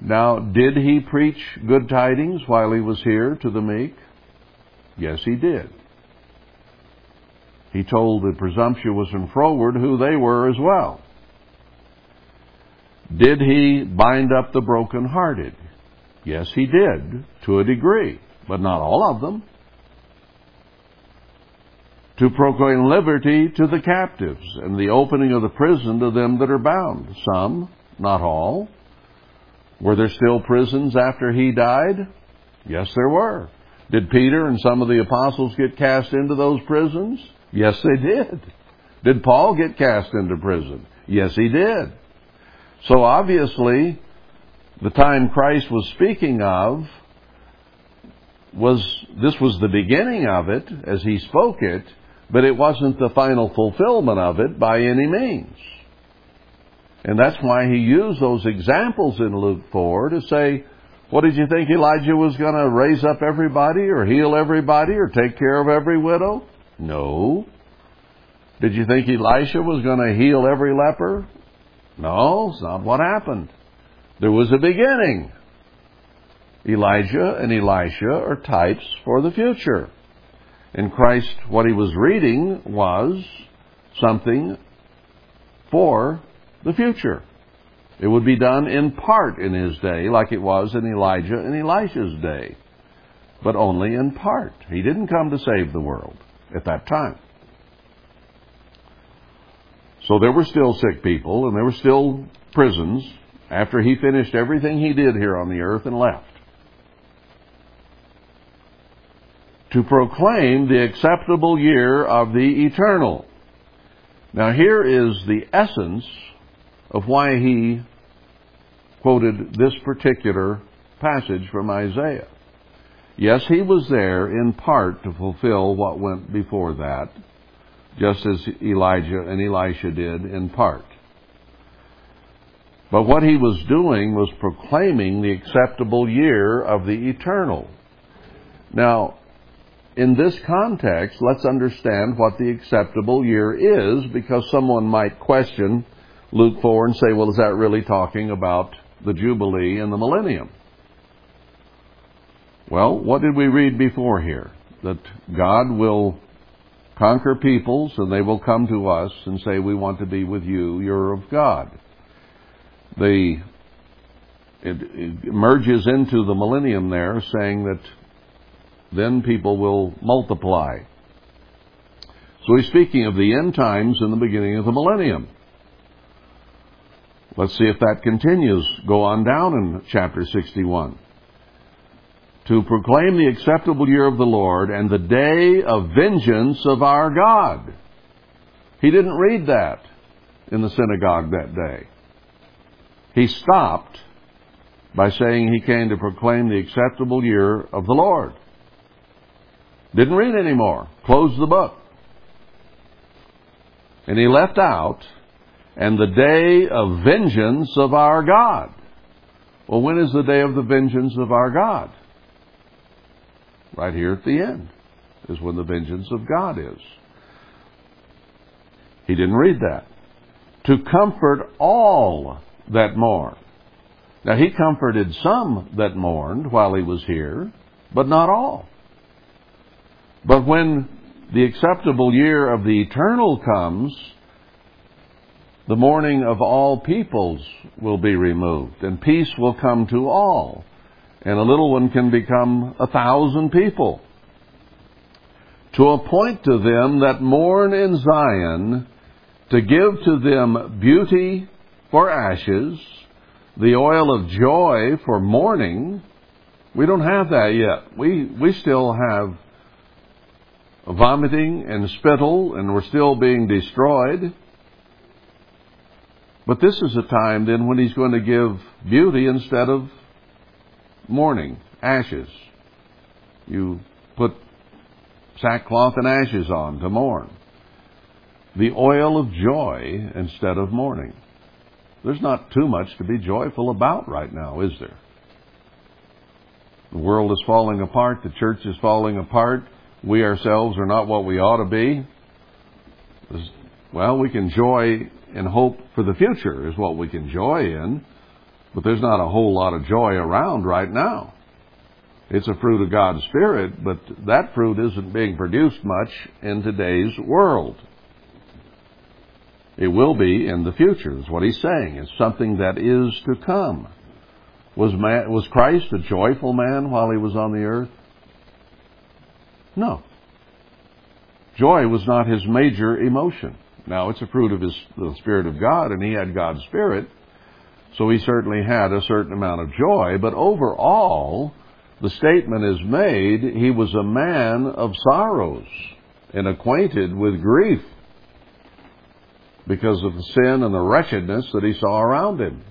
Speaker 1: Now, did he preach good tidings while he was here to the meek? Yes, he did. He told the presumptuous and froward who they were as well. Did he bind up the brokenhearted? Yes, he did, to a degree, but not all of them. To proclaim liberty to the captives and the opening of the prison to them that are bound. Some, not all. Were there still prisons after he died? Yes, there were. Did Peter and some of the apostles get cast into those prisons? Yes, they did. Did Paul get cast into prison? Yes, he did. So obviously, the time Christ was speaking of was, this was the beginning of it as he spoke it, but it wasn't the final fulfillment of it by any means. And that's why he used those examples in Luke 4 to say, what did you think Elijah was going to raise up everybody or heal everybody or take care of every widow? No. Did you think Elisha was going to heal every leper? No, it's not what happened. There was a beginning. Elijah and Elisha are types for the future. In Christ, what he was reading was something for the future. It would be done in part in his day, like it was in Elijah and Elisha's day, but only in part. He didn't come to save the world at that time. So there were still sick people and there were still prisons after he finished everything he did here on the earth and left. To proclaim the acceptable year of the eternal. Now here is the essence of why he quoted this particular passage from Isaiah. Yes, he was there in part to fulfill what went before that, just as Elijah and Elisha did in part. But what he was doing was proclaiming the acceptable year of the eternal. Now, in this context, let's understand what the acceptable year is, because someone might question Luke 4 and say, well, is that really talking about the Jubilee and the millennium? Well, what did we read before here? That God will conquer peoples and they will come to us and say, we want to be with you, you're of God. The, it, it merges into the millennium there, saying that then people will multiply. So he's speaking of the end times and the beginning of the millennium. Let's see if that continues. Go on down in chapter 61. To proclaim the acceptable year of the Lord and the day of vengeance of our God. He didn't read that in the synagogue that day. He stopped by saying he came to proclaim the acceptable year of the Lord. Didn't read anymore. Closed the book. And he left out and the day of vengeance of our God. Well, when is the day of the vengeance of our God? Right here at the end is when the vengeance of God is. He didn't read that. To comfort all that mourn. Now, he comforted some that mourned while he was here, but not all. But when the acceptable year of the eternal comes, the mourning of all peoples will be removed, and peace will come to all, and a little one can become a thousand people. To appoint to them that mourn in Zion, to give to them beauty for ashes, the oil of joy for mourning. We don't have that yet. We, we still have vomiting and spittle, and we're still being destroyed. But this is a time then when he's going to give beauty instead of mourning, ashes. You put sackcloth and ashes on to mourn. The oil of joy instead of mourning. There's not too much to be joyful about right now, is there? The world is falling apart. The church is falling apart. We ourselves are not what we ought to be. Well, we can joy and hope for the future is what we can joy in, but there's not a whole lot of joy around right now. It's a fruit of God's Spirit, but that fruit isn't being produced much in today's world. It will be in the future, is what he's saying. It's something that is to come. Was, man, was Christ a joyful man while he was on the earth? No. Joy was not his major emotion. Now, it's a fruit of his, the Spirit of God, and he had God's Spirit, so he certainly had a certain amount of joy, but overall, the statement is made, he was a man of sorrows and acquainted with grief because of the sin and the wretchedness that he saw around him.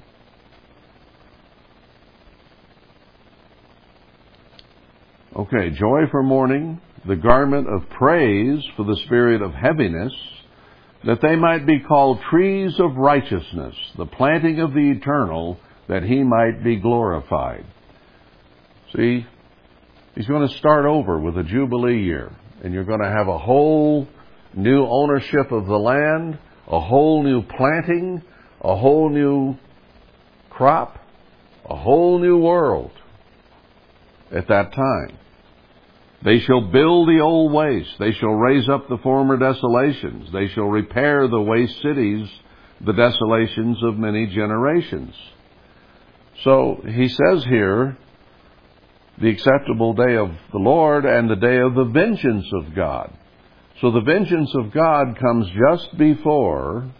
Speaker 1: Okay, joy for mourning, the garment of praise for the spirit of heaviness, that they might be called trees of righteousness, the planting of the eternal, that he might be glorified. See, he's going to start over with a Jubilee year, and you're going to have a whole new ownership of the land, a whole new planting, a whole new crop, a whole new world at that time. They shall build the old waste. They shall raise up the former desolations. They shall repair the waste cities, the desolations of many generations. So he says here, the acceptable day of the Lord and the day of the vengeance of God. So the vengeance of God comes just before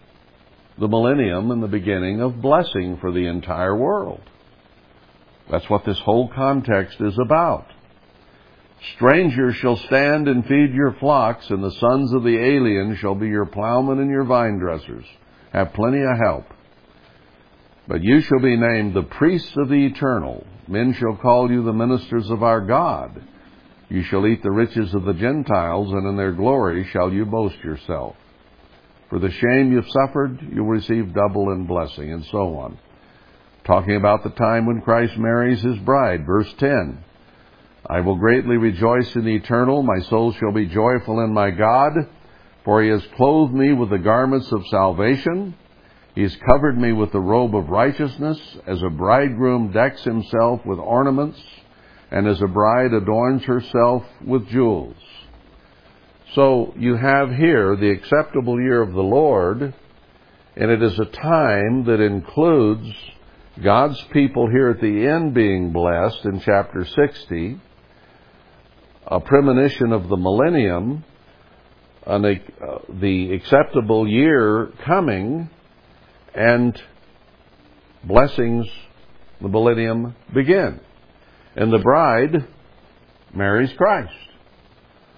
Speaker 1: the millennium and the beginning of blessing for the entire world. That's what this whole context is about. Strangers shall stand and feed your flocks, and the sons of the alien shall be your plowmen and your vine dressers. Have plenty of help. But you shall be named the priests of the eternal. Men shall call you the ministers of our God. You shall eat the riches of the Gentiles, and in their glory shall you boast yourself. For the shame you've suffered, you'll receive double in blessing, and so on. Talking about the time when Christ marries his bride, verse 10. I will greatly rejoice in the eternal. My soul shall be joyful in my God, for he has clothed me with the garments of salvation. He has covered me with the robe of righteousness, as a bridegroom decks himself with ornaments, and as a bride adorns herself with jewels. So you have here the acceptable year of the Lord, and it is a time that includes God's people here at the end being blessed in chapter 60, a premonition of the millennium, an, uh, the acceptable year coming, and blessings, the millennium begin. And the bride marries Christ.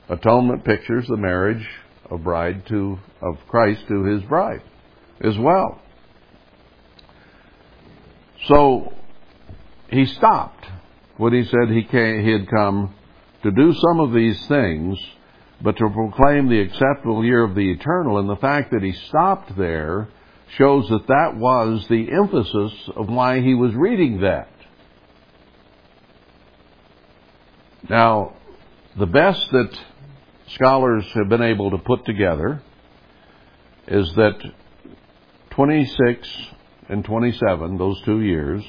Speaker 1: Atonement pictures the marriage of bride to of Christ to his bride as well. So he stopped when he said he, came, he had come to do some of these things, but to proclaim the acceptable year of the eternal. And the fact that he stopped there shows that that was the emphasis of why he was reading that. Now, the best that scholars have been able to put together is that 26 and 27, those two years,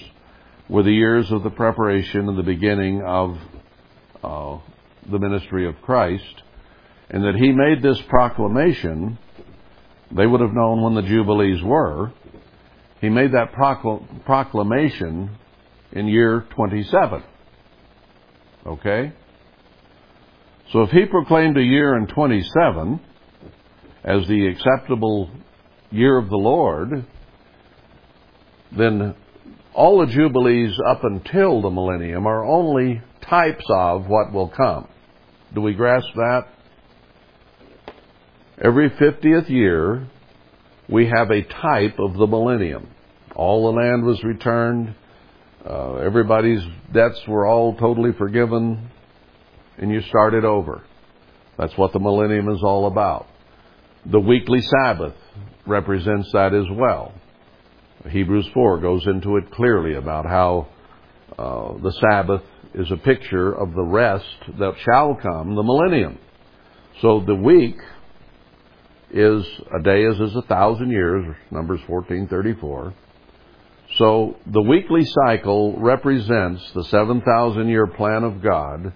Speaker 1: were the years of the preparation and the beginning of uh, the ministry of Christ, and that he made this proclamation. They would have known when the Jubilees were. He made that procl- proclamation in year 27. Okay? So if he proclaimed a year in 27 as the acceptable year of the Lord, then all the Jubilees up until the millennium are only types of what will come. Do we grasp that? Every 50th year, we have a type of the millennium. All the land was returned. Uh, everybody's debts were all totally forgiven. And you started over. That's what the millennium is all about. The weekly Sabbath represents that as well. Hebrews 4 goes into it clearly about how uh, the Sabbath is a picture of the rest that shall come, the millennium. So the week is a day as is a thousand years, Numbers 1434. So the weekly cycle represents the 7,000 year plan of God,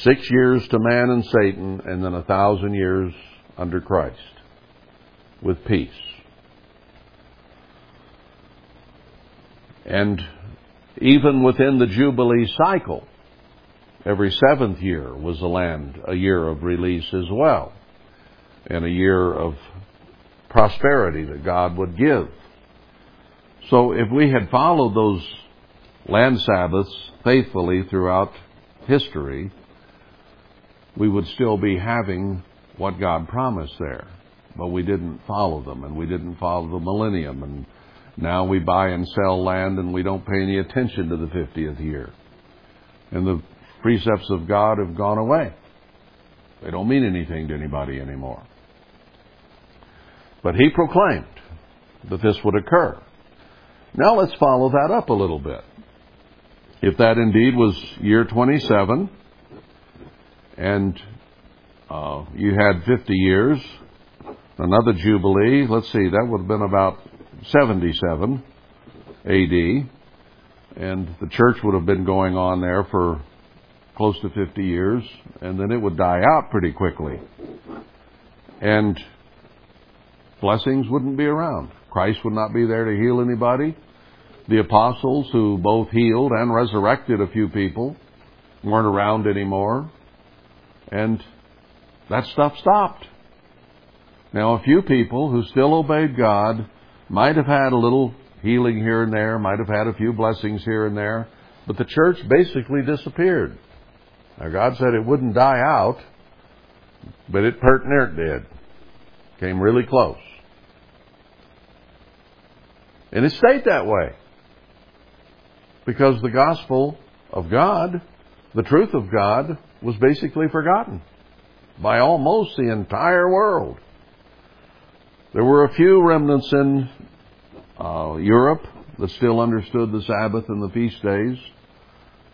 Speaker 1: six years to man and Satan, and then a thousand years under Christ with peace. And even within the Jubilee cycle, every seventh year was a land, a year of release as well, and a year of prosperity that God would give. So if we had followed those land Sabbaths faithfully throughout history, we would still be having what God promised there. But we didn't follow them, and we didn't follow the millennium, and now we buy and sell land and we don't pay any attention to the 50th year. And the precepts of God have gone away. They don't mean anything to anybody anymore. But he proclaimed that this would occur. Now let's follow that up a little bit. If that indeed was year 27, and uh, you had 50 years, another Jubilee, let's see, that would have been about 77 AD, and the church would have been going on there for close to 50 years, and then it would die out pretty quickly. And blessings wouldn't be around. Christ would not be there to heal anybody. The apostles, who both healed and resurrected a few people, weren't around anymore. And that stuff stopped. Now, a few people who still obeyed God might have had a little healing here and there, might have had a few blessings here and there, but the church basically disappeared. Now, God said it wouldn't die out, but it pert near it did. Came really close. And it stayed that way. Because the gospel of God, the truth of God, was basically forgotten by almost the entire world. There were a few remnants in uh, Europe that still understood the Sabbath and the feast days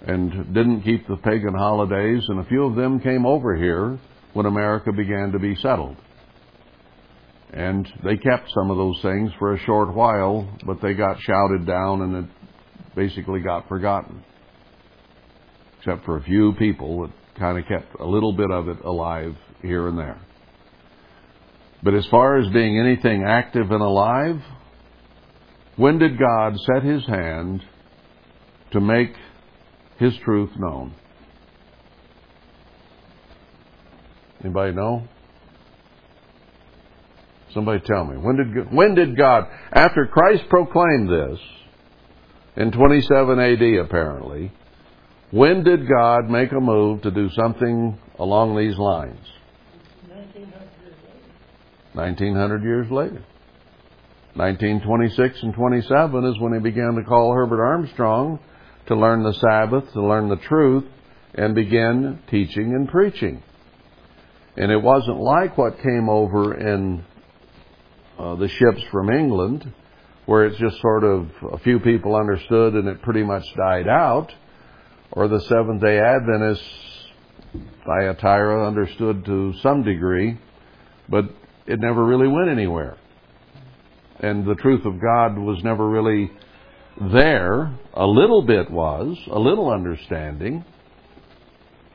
Speaker 1: and didn't keep the pagan holidays, and a few of them came over here when America began to be settled. And they kept some of those things for a short while, but they got shouted down and it basically got forgotten. Except for a few people that kind of kept a little bit of it alive here and there. But as far as being anything active and alive, when did God set his hand to make his truth known? Anybody know? Somebody tell me. When did, when did God, after Christ proclaimed this, in 27 AD apparently, when did God make a move to do something along these lines? 1900 years later. 1926 and 27 is when he began to call Herbert Armstrong to learn the Sabbath, to learn the truth, and begin teaching and preaching. And it wasn't like what came over in uh, the ships from England, where it's just sort of a few people understood and it pretty much died out, or the Seventh day Adventists, Thyatira, understood to some degree, but it never really went anywhere. And the truth of God was never really there. A little bit was, a little understanding,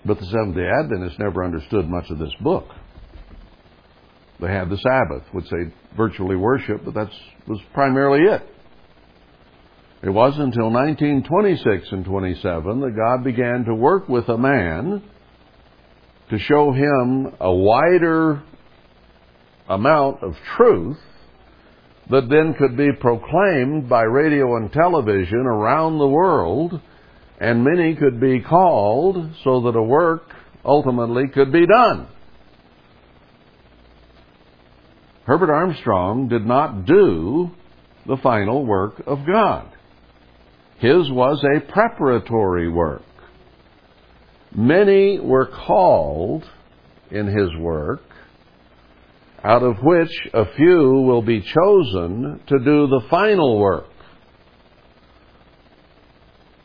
Speaker 1: but the Seventh day Adventists never understood much of this book. They had the Sabbath, which they virtually worshiped, but that was primarily it. It wasn't until 1926 and 27 that God began to work with a man to show him a wider amount of truth that then could be proclaimed by radio and television around the world, and many could be called so that a work ultimately could be done. Herbert Armstrong did not do the final work of God. His was a preparatory work. Many were called in his work, out of which a few will be chosen to do the final work.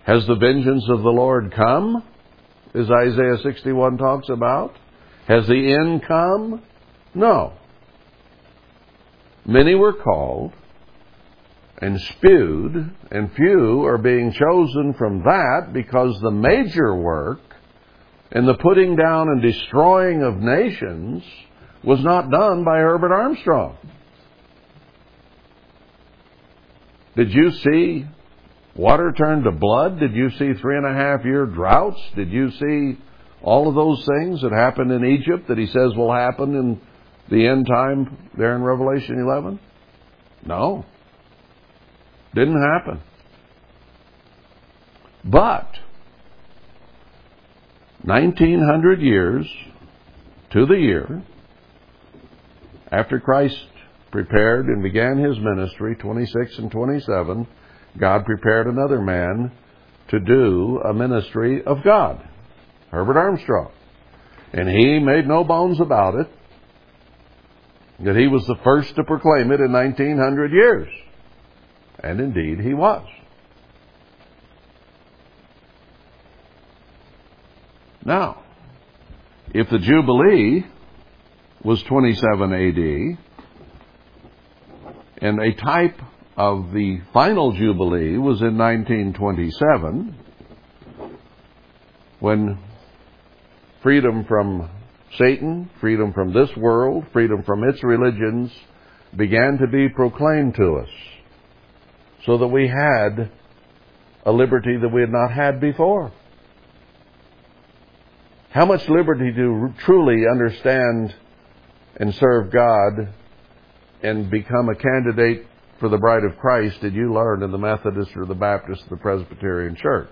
Speaker 1: Has the vengeance of the Lord come, as Isaiah 61 talks about? Has the end come? No. Many were called and spewed, and few are being chosen from that because the major work and the putting down and destroying of nations was not done by Herbert Armstrong. Did you see water turn to blood? Did you see three and a half year droughts? Did you see all of those things that happened in Egypt that he says will happen in the end time there in Revelation 11? No. Didn't happen. But 1900 years to the year after Christ prepared and began his ministry, 26 and 27, God prepared another man to do a ministry of God, Herbert Armstrong. And he made no bones about it that he was the first to proclaim it in 1900 years. And indeed he was. Now, if the Jubilee was 27 AD, and a type of the final Jubilee was in 1927, when freedom from Satan, freedom from this world, freedom from its religions began to be proclaimed to us, so that we had a liberty that we had not had before. How much liberty to truly understand and serve God and become a candidate for the bride of Christ did you learn in the Methodist or the Baptist or the Presbyterian Church?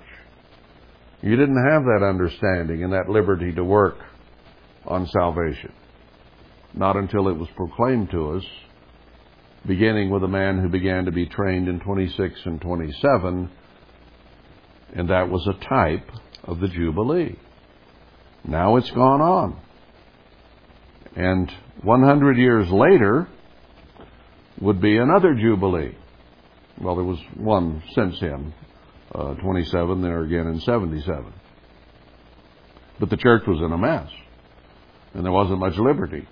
Speaker 1: You didn't have that understanding and that liberty to work on salvation. Not until it was proclaimed to us, beginning with a man who began to be trained in 26 and 27, and that was a type of the Jubilee. Now it's gone on. And 100 years later would be another Jubilee. Well, there was one since him, uh, 27, there again in 77. But the church was in a mess, and there wasn't much liberty.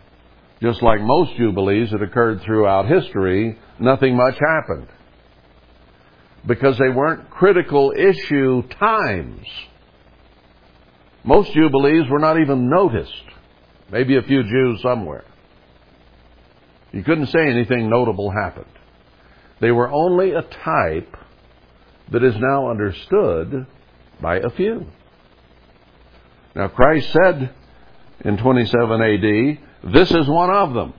Speaker 1: Just like most Jubilees that occurred throughout history, nothing much happened. Because they weren't critical issue times. Most Jubilees were not even noticed. Maybe a few Jews somewhere. You couldn't say anything notable happened. They were only a type that is now understood by a few. Now, Christ said in 27 AD, This is one of them.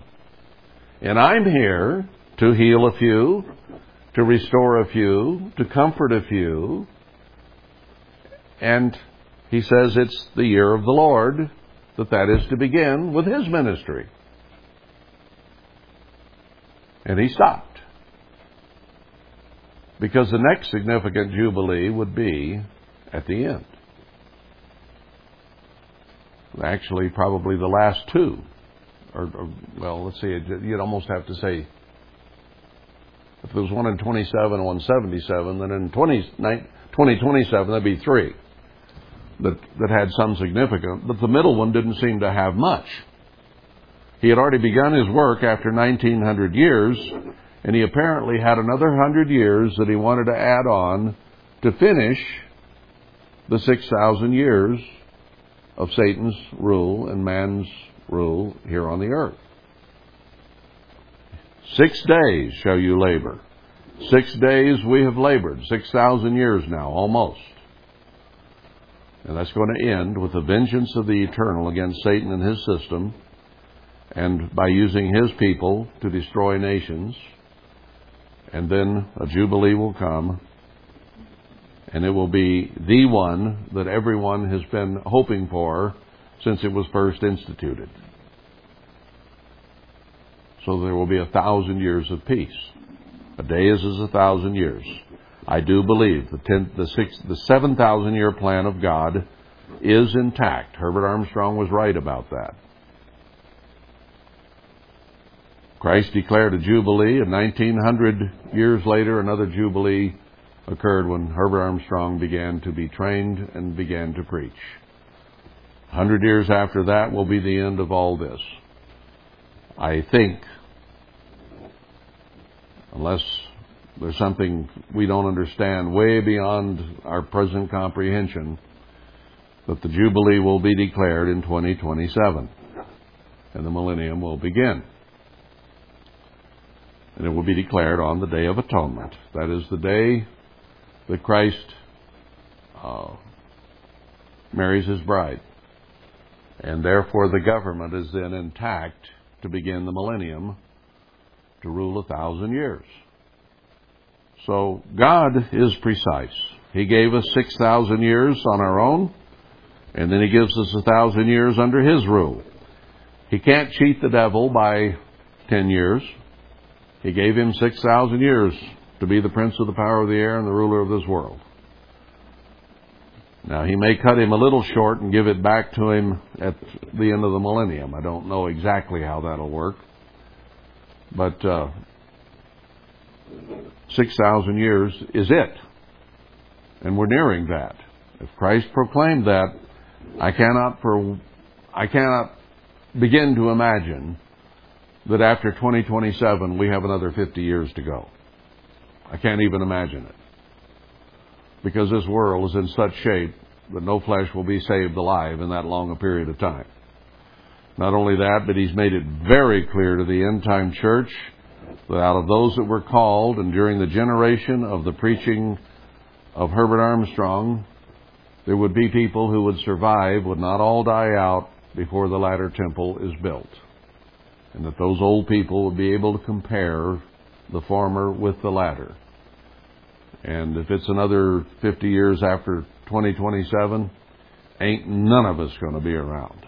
Speaker 1: And I'm here to heal a few, to restore a few, to comfort a few, and he says it's the year of the Lord that that is to begin with his ministry. And he stopped. Because the next significant Jubilee would be at the end. Actually, probably the last two. Or, or well, let's see, you'd almost have to say if there was one in 27 and one 77, then in 20, 2027, that'd be three that, that had some significance, but the middle one didn't seem to have much. He had already begun his work after 1900 years, and he apparently had another hundred years that he wanted to add on to finish the 6,000 years of Satan's rule and man's rule here on the earth. Six days shall you labor. Six days we have labored. 6,000 years now, almost. And that's going to end with the vengeance of the eternal against Satan and his system, and by using his people to destroy nations. And then a jubilee will come, and it will be the one that everyone has been hoping for since it was first instituted. So there will be a thousand years of peace. A day is as a thousand years. I do believe the, ten, the, six, the 7,000 year plan of God is intact. Herbert Armstrong was right about that. Christ declared a jubilee, and 1900 years later, another jubilee occurred when Herbert Armstrong began to be trained and began to preach. A hundred years after that will be the end of all this. I think unless there's something we don't understand way beyond our present comprehension, that the Jubilee will be declared in 2027 and the millennium will begin. And it will be declared on the Day of Atonement. That is the day that Christ uh, marries his bride. And therefore the government is then intact to begin the millennium to rule a thousand years. So God is precise. He gave us 6,000 years on our own, and then He gives us a thousand years under His rule. He can't cheat the devil by 10 years. He gave him 6,000 years to be the prince of the power of the air and the ruler of this world. Now, he may cut him a little short and give it back to him at the end of the millennium. I don't know exactly how that'll work. But uh, 6,000 years is it. And we're nearing that. If Christ proclaimed that, I cannot, for, I cannot begin to imagine that after 2027 we have another 50 years to go. I can't even imagine it. Because this world is in such shape that no flesh will be saved alive in that long a period of time. Not only that, but he's made it very clear to the end time church that out of those that were called and during the generation of the preaching of Herbert Armstrong, there would be people who would survive, would not all die out before the latter temple is built. And that those old people would be able to compare the former with the latter. And if it's another 50 years after 2027, ain't none of us going to be around.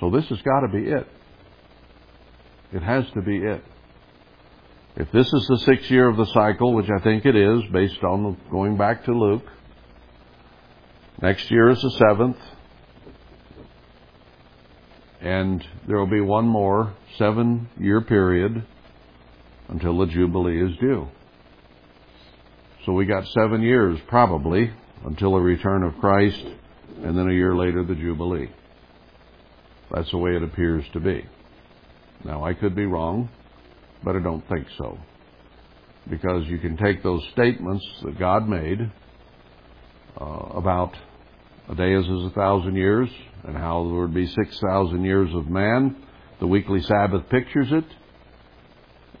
Speaker 1: So this has got to be it. It has to be it. If this is the sixth year of the cycle, which I think it is, based on going back to Luke, next year is the seventh, and there will be one more seven year period until the Jubilee is due. So we got seven years probably until the return of Christ, and then a year later the Jubilee. That's the way it appears to be. Now, I could be wrong, but I don't think so. Because you can take those statements that God made uh, about a day is as a thousand years, and how there would be 6,000 years of man. The weekly Sabbath pictures it,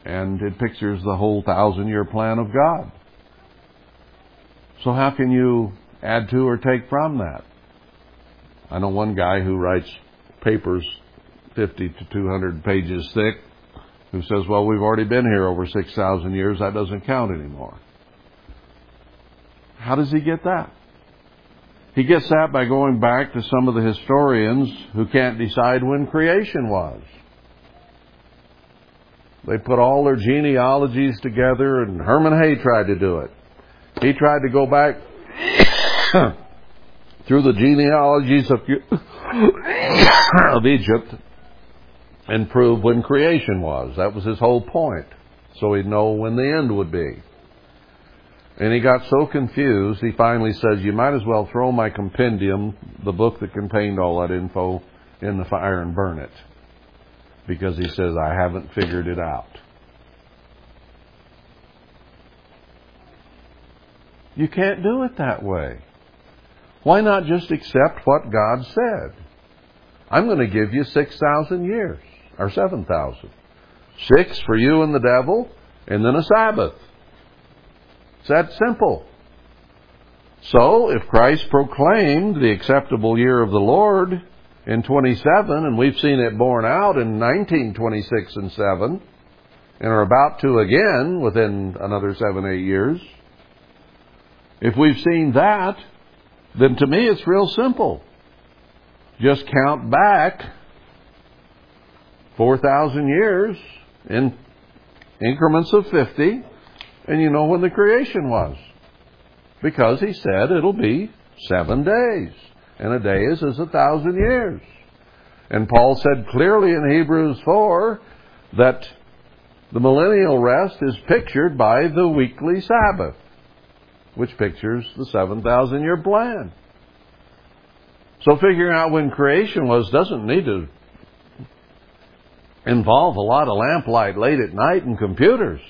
Speaker 1: and it pictures the whole thousand year plan of God. So, how can you add to or take from that? I know one guy who writes papers 50 to 200 pages thick who says, well, we've already been here over 6,000 years. That doesn't count anymore. How does he get that? He gets that by going back to some of the historians who can't decide when creation was. They put all their genealogies together, and Herman Hoeh tried to do it. He tried to go back through the genealogies of, of Egypt and prove when creation was. That was his whole point. So he'd know when the end would be. And he got so confused, he finally says, You might as well throw my compendium, the book that contained all that info, in the fire and burn it. Because he says, I haven't figured it out. You can't do it that way. Why not just accept what God said? I'm going to give you 6,000 years, or 7,000. Six for you and the devil, and then a Sabbath. It's that simple. So, if Christ proclaimed the acceptable year of the Lord in 27, and we've seen it borne out in 1926 and 7, and are about to again within another seven, eight years, if we've seen that, then to me it's real simple. Just count back 4,000 years in increments of 50, and you know when the creation was. Because he said it'll be seven days, and a day is as a thousand years. And Paul said clearly in Hebrews 4 that the millennial rest is pictured by the weekly Sabbath which pictures the 7,000 year plan. So figuring out when creation was doesn't need to involve a lot of lamplight late at night and computers.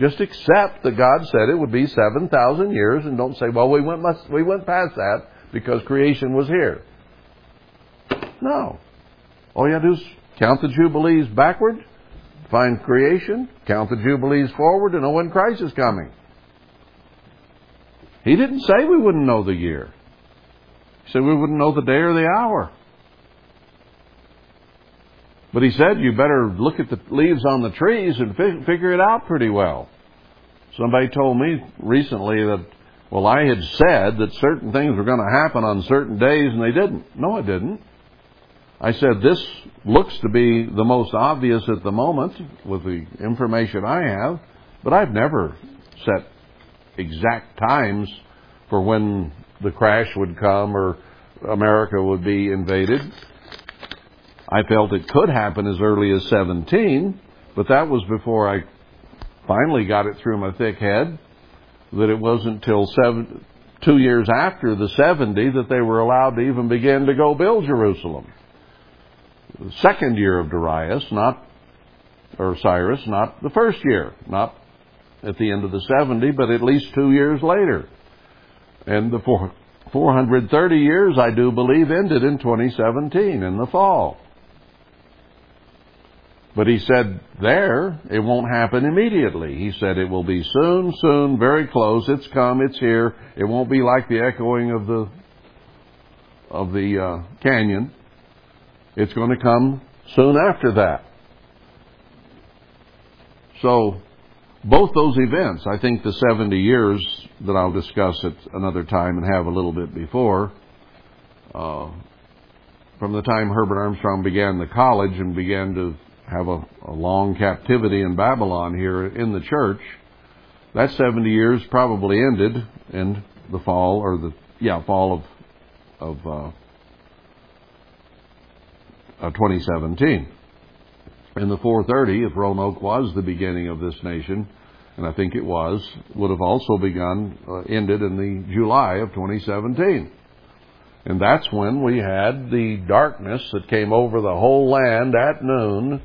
Speaker 1: Just accept that God said it would be 7,000 years and don't say, well, we went, we went past that because creation was here. No. All you have to do is count the Jubilees backward, find creation, count the Jubilees forward, and know when Christ is coming. He didn't say we wouldn't know the year. He said we wouldn't know the day or the hour. But he said you better look at the leaves on the trees and fi- figure it out pretty well. Somebody told me recently that, well, I had said that certain things were going to happen on certain days and they didn't. No, it didn't. I said this looks to be the most obvious at the moment with the information I have, but I've never set exact times for when the crash would come or America would be invaded. I felt it could happen as early as 17, but that was before I finally got it through my thick head that it wasn't till seven, two years after the 70 that they were allowed to even begin to go build Jerusalem. The second year of Darius, not, or Cyrus, not the first year, not at the end of the 70, but at least two years later. And the four, 430 years, I do believe, ended in 2017 in the fall. But he said there, it won't happen immediately. He said it will be soon, soon, very close. It's come, it's here. It won't be like the echoing of the of the uh, canyon. It's going to come soon after that. So, both those events, I think the 70 years that I'll discuss at another time and have a little bit before, uh, from the time Herbert Armstrong began the college and began to have a, a long captivity in Babylon here in the church, that 70 years probably ended in the fall or the yeah fall of of uh, uh, 2017. And the 430, if Roanoke was the beginning of this nation, and I think it was, would have also begun, uh, ended in the July of 2017. And that's when we had the darkness that came over the whole land at noon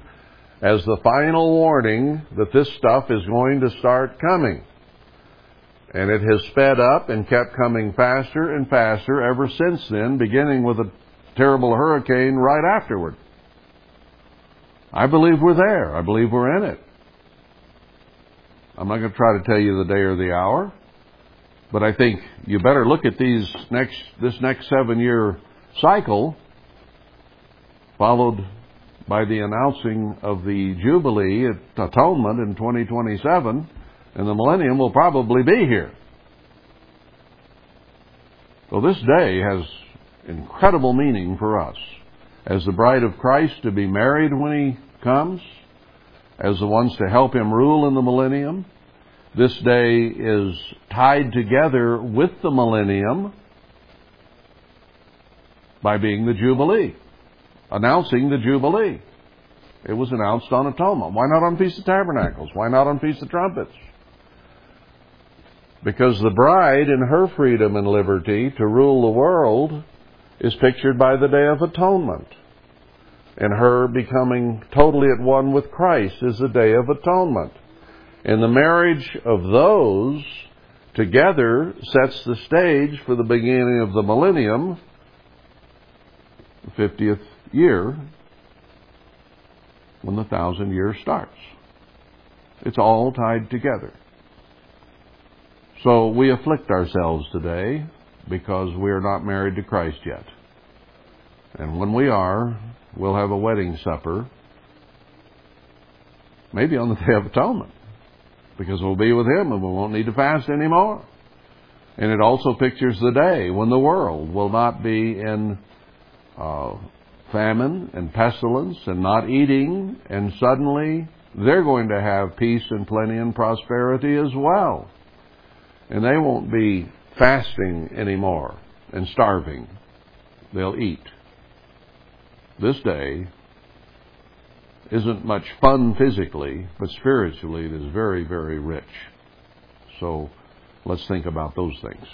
Speaker 1: as the final warning that this stuff is going to start coming. And it has sped up and kept coming faster and faster ever since then, beginning with a terrible hurricane right afterward. I believe we're there. I believe we're in it. I'm not going to try to tell you the day or the hour, but I think you better look at these next this next seven year cycle, followed by the announcing of the Jubilee at Atonement in 2027, and the millennium will probably be here. So this day has incredible meaning for us. As the bride of Christ to be married when he comes, as the ones to help him rule in the millennium. This day is tied together with the millennium by being the Jubilee announcing the Jubilee. It was announced on Atonement. Why not on Feast of Tabernacles? Why not on Feast of Trumpets? Because the bride in her freedom and liberty to rule the world is pictured by the Day of Atonement. And her becoming totally at one with Christ is the Day of Atonement. And the marriage of those together sets the stage for the beginning of the millennium, the 50th year when the thousand years starts. It's all tied together. So we afflict ourselves today because we are not married to Christ yet. And when we are, we'll have a wedding supper, maybe on the Day of Atonement, because we'll be with Him and we won't need to fast anymore. And it also pictures the day when the world will not be in uh, famine and pestilence and not eating, and suddenly they're going to have peace and plenty and prosperity as well. And they won't be fasting anymore and starving. They'll eat. This day isn't much fun physically, but spiritually it is very, very rich. So let's think about those things.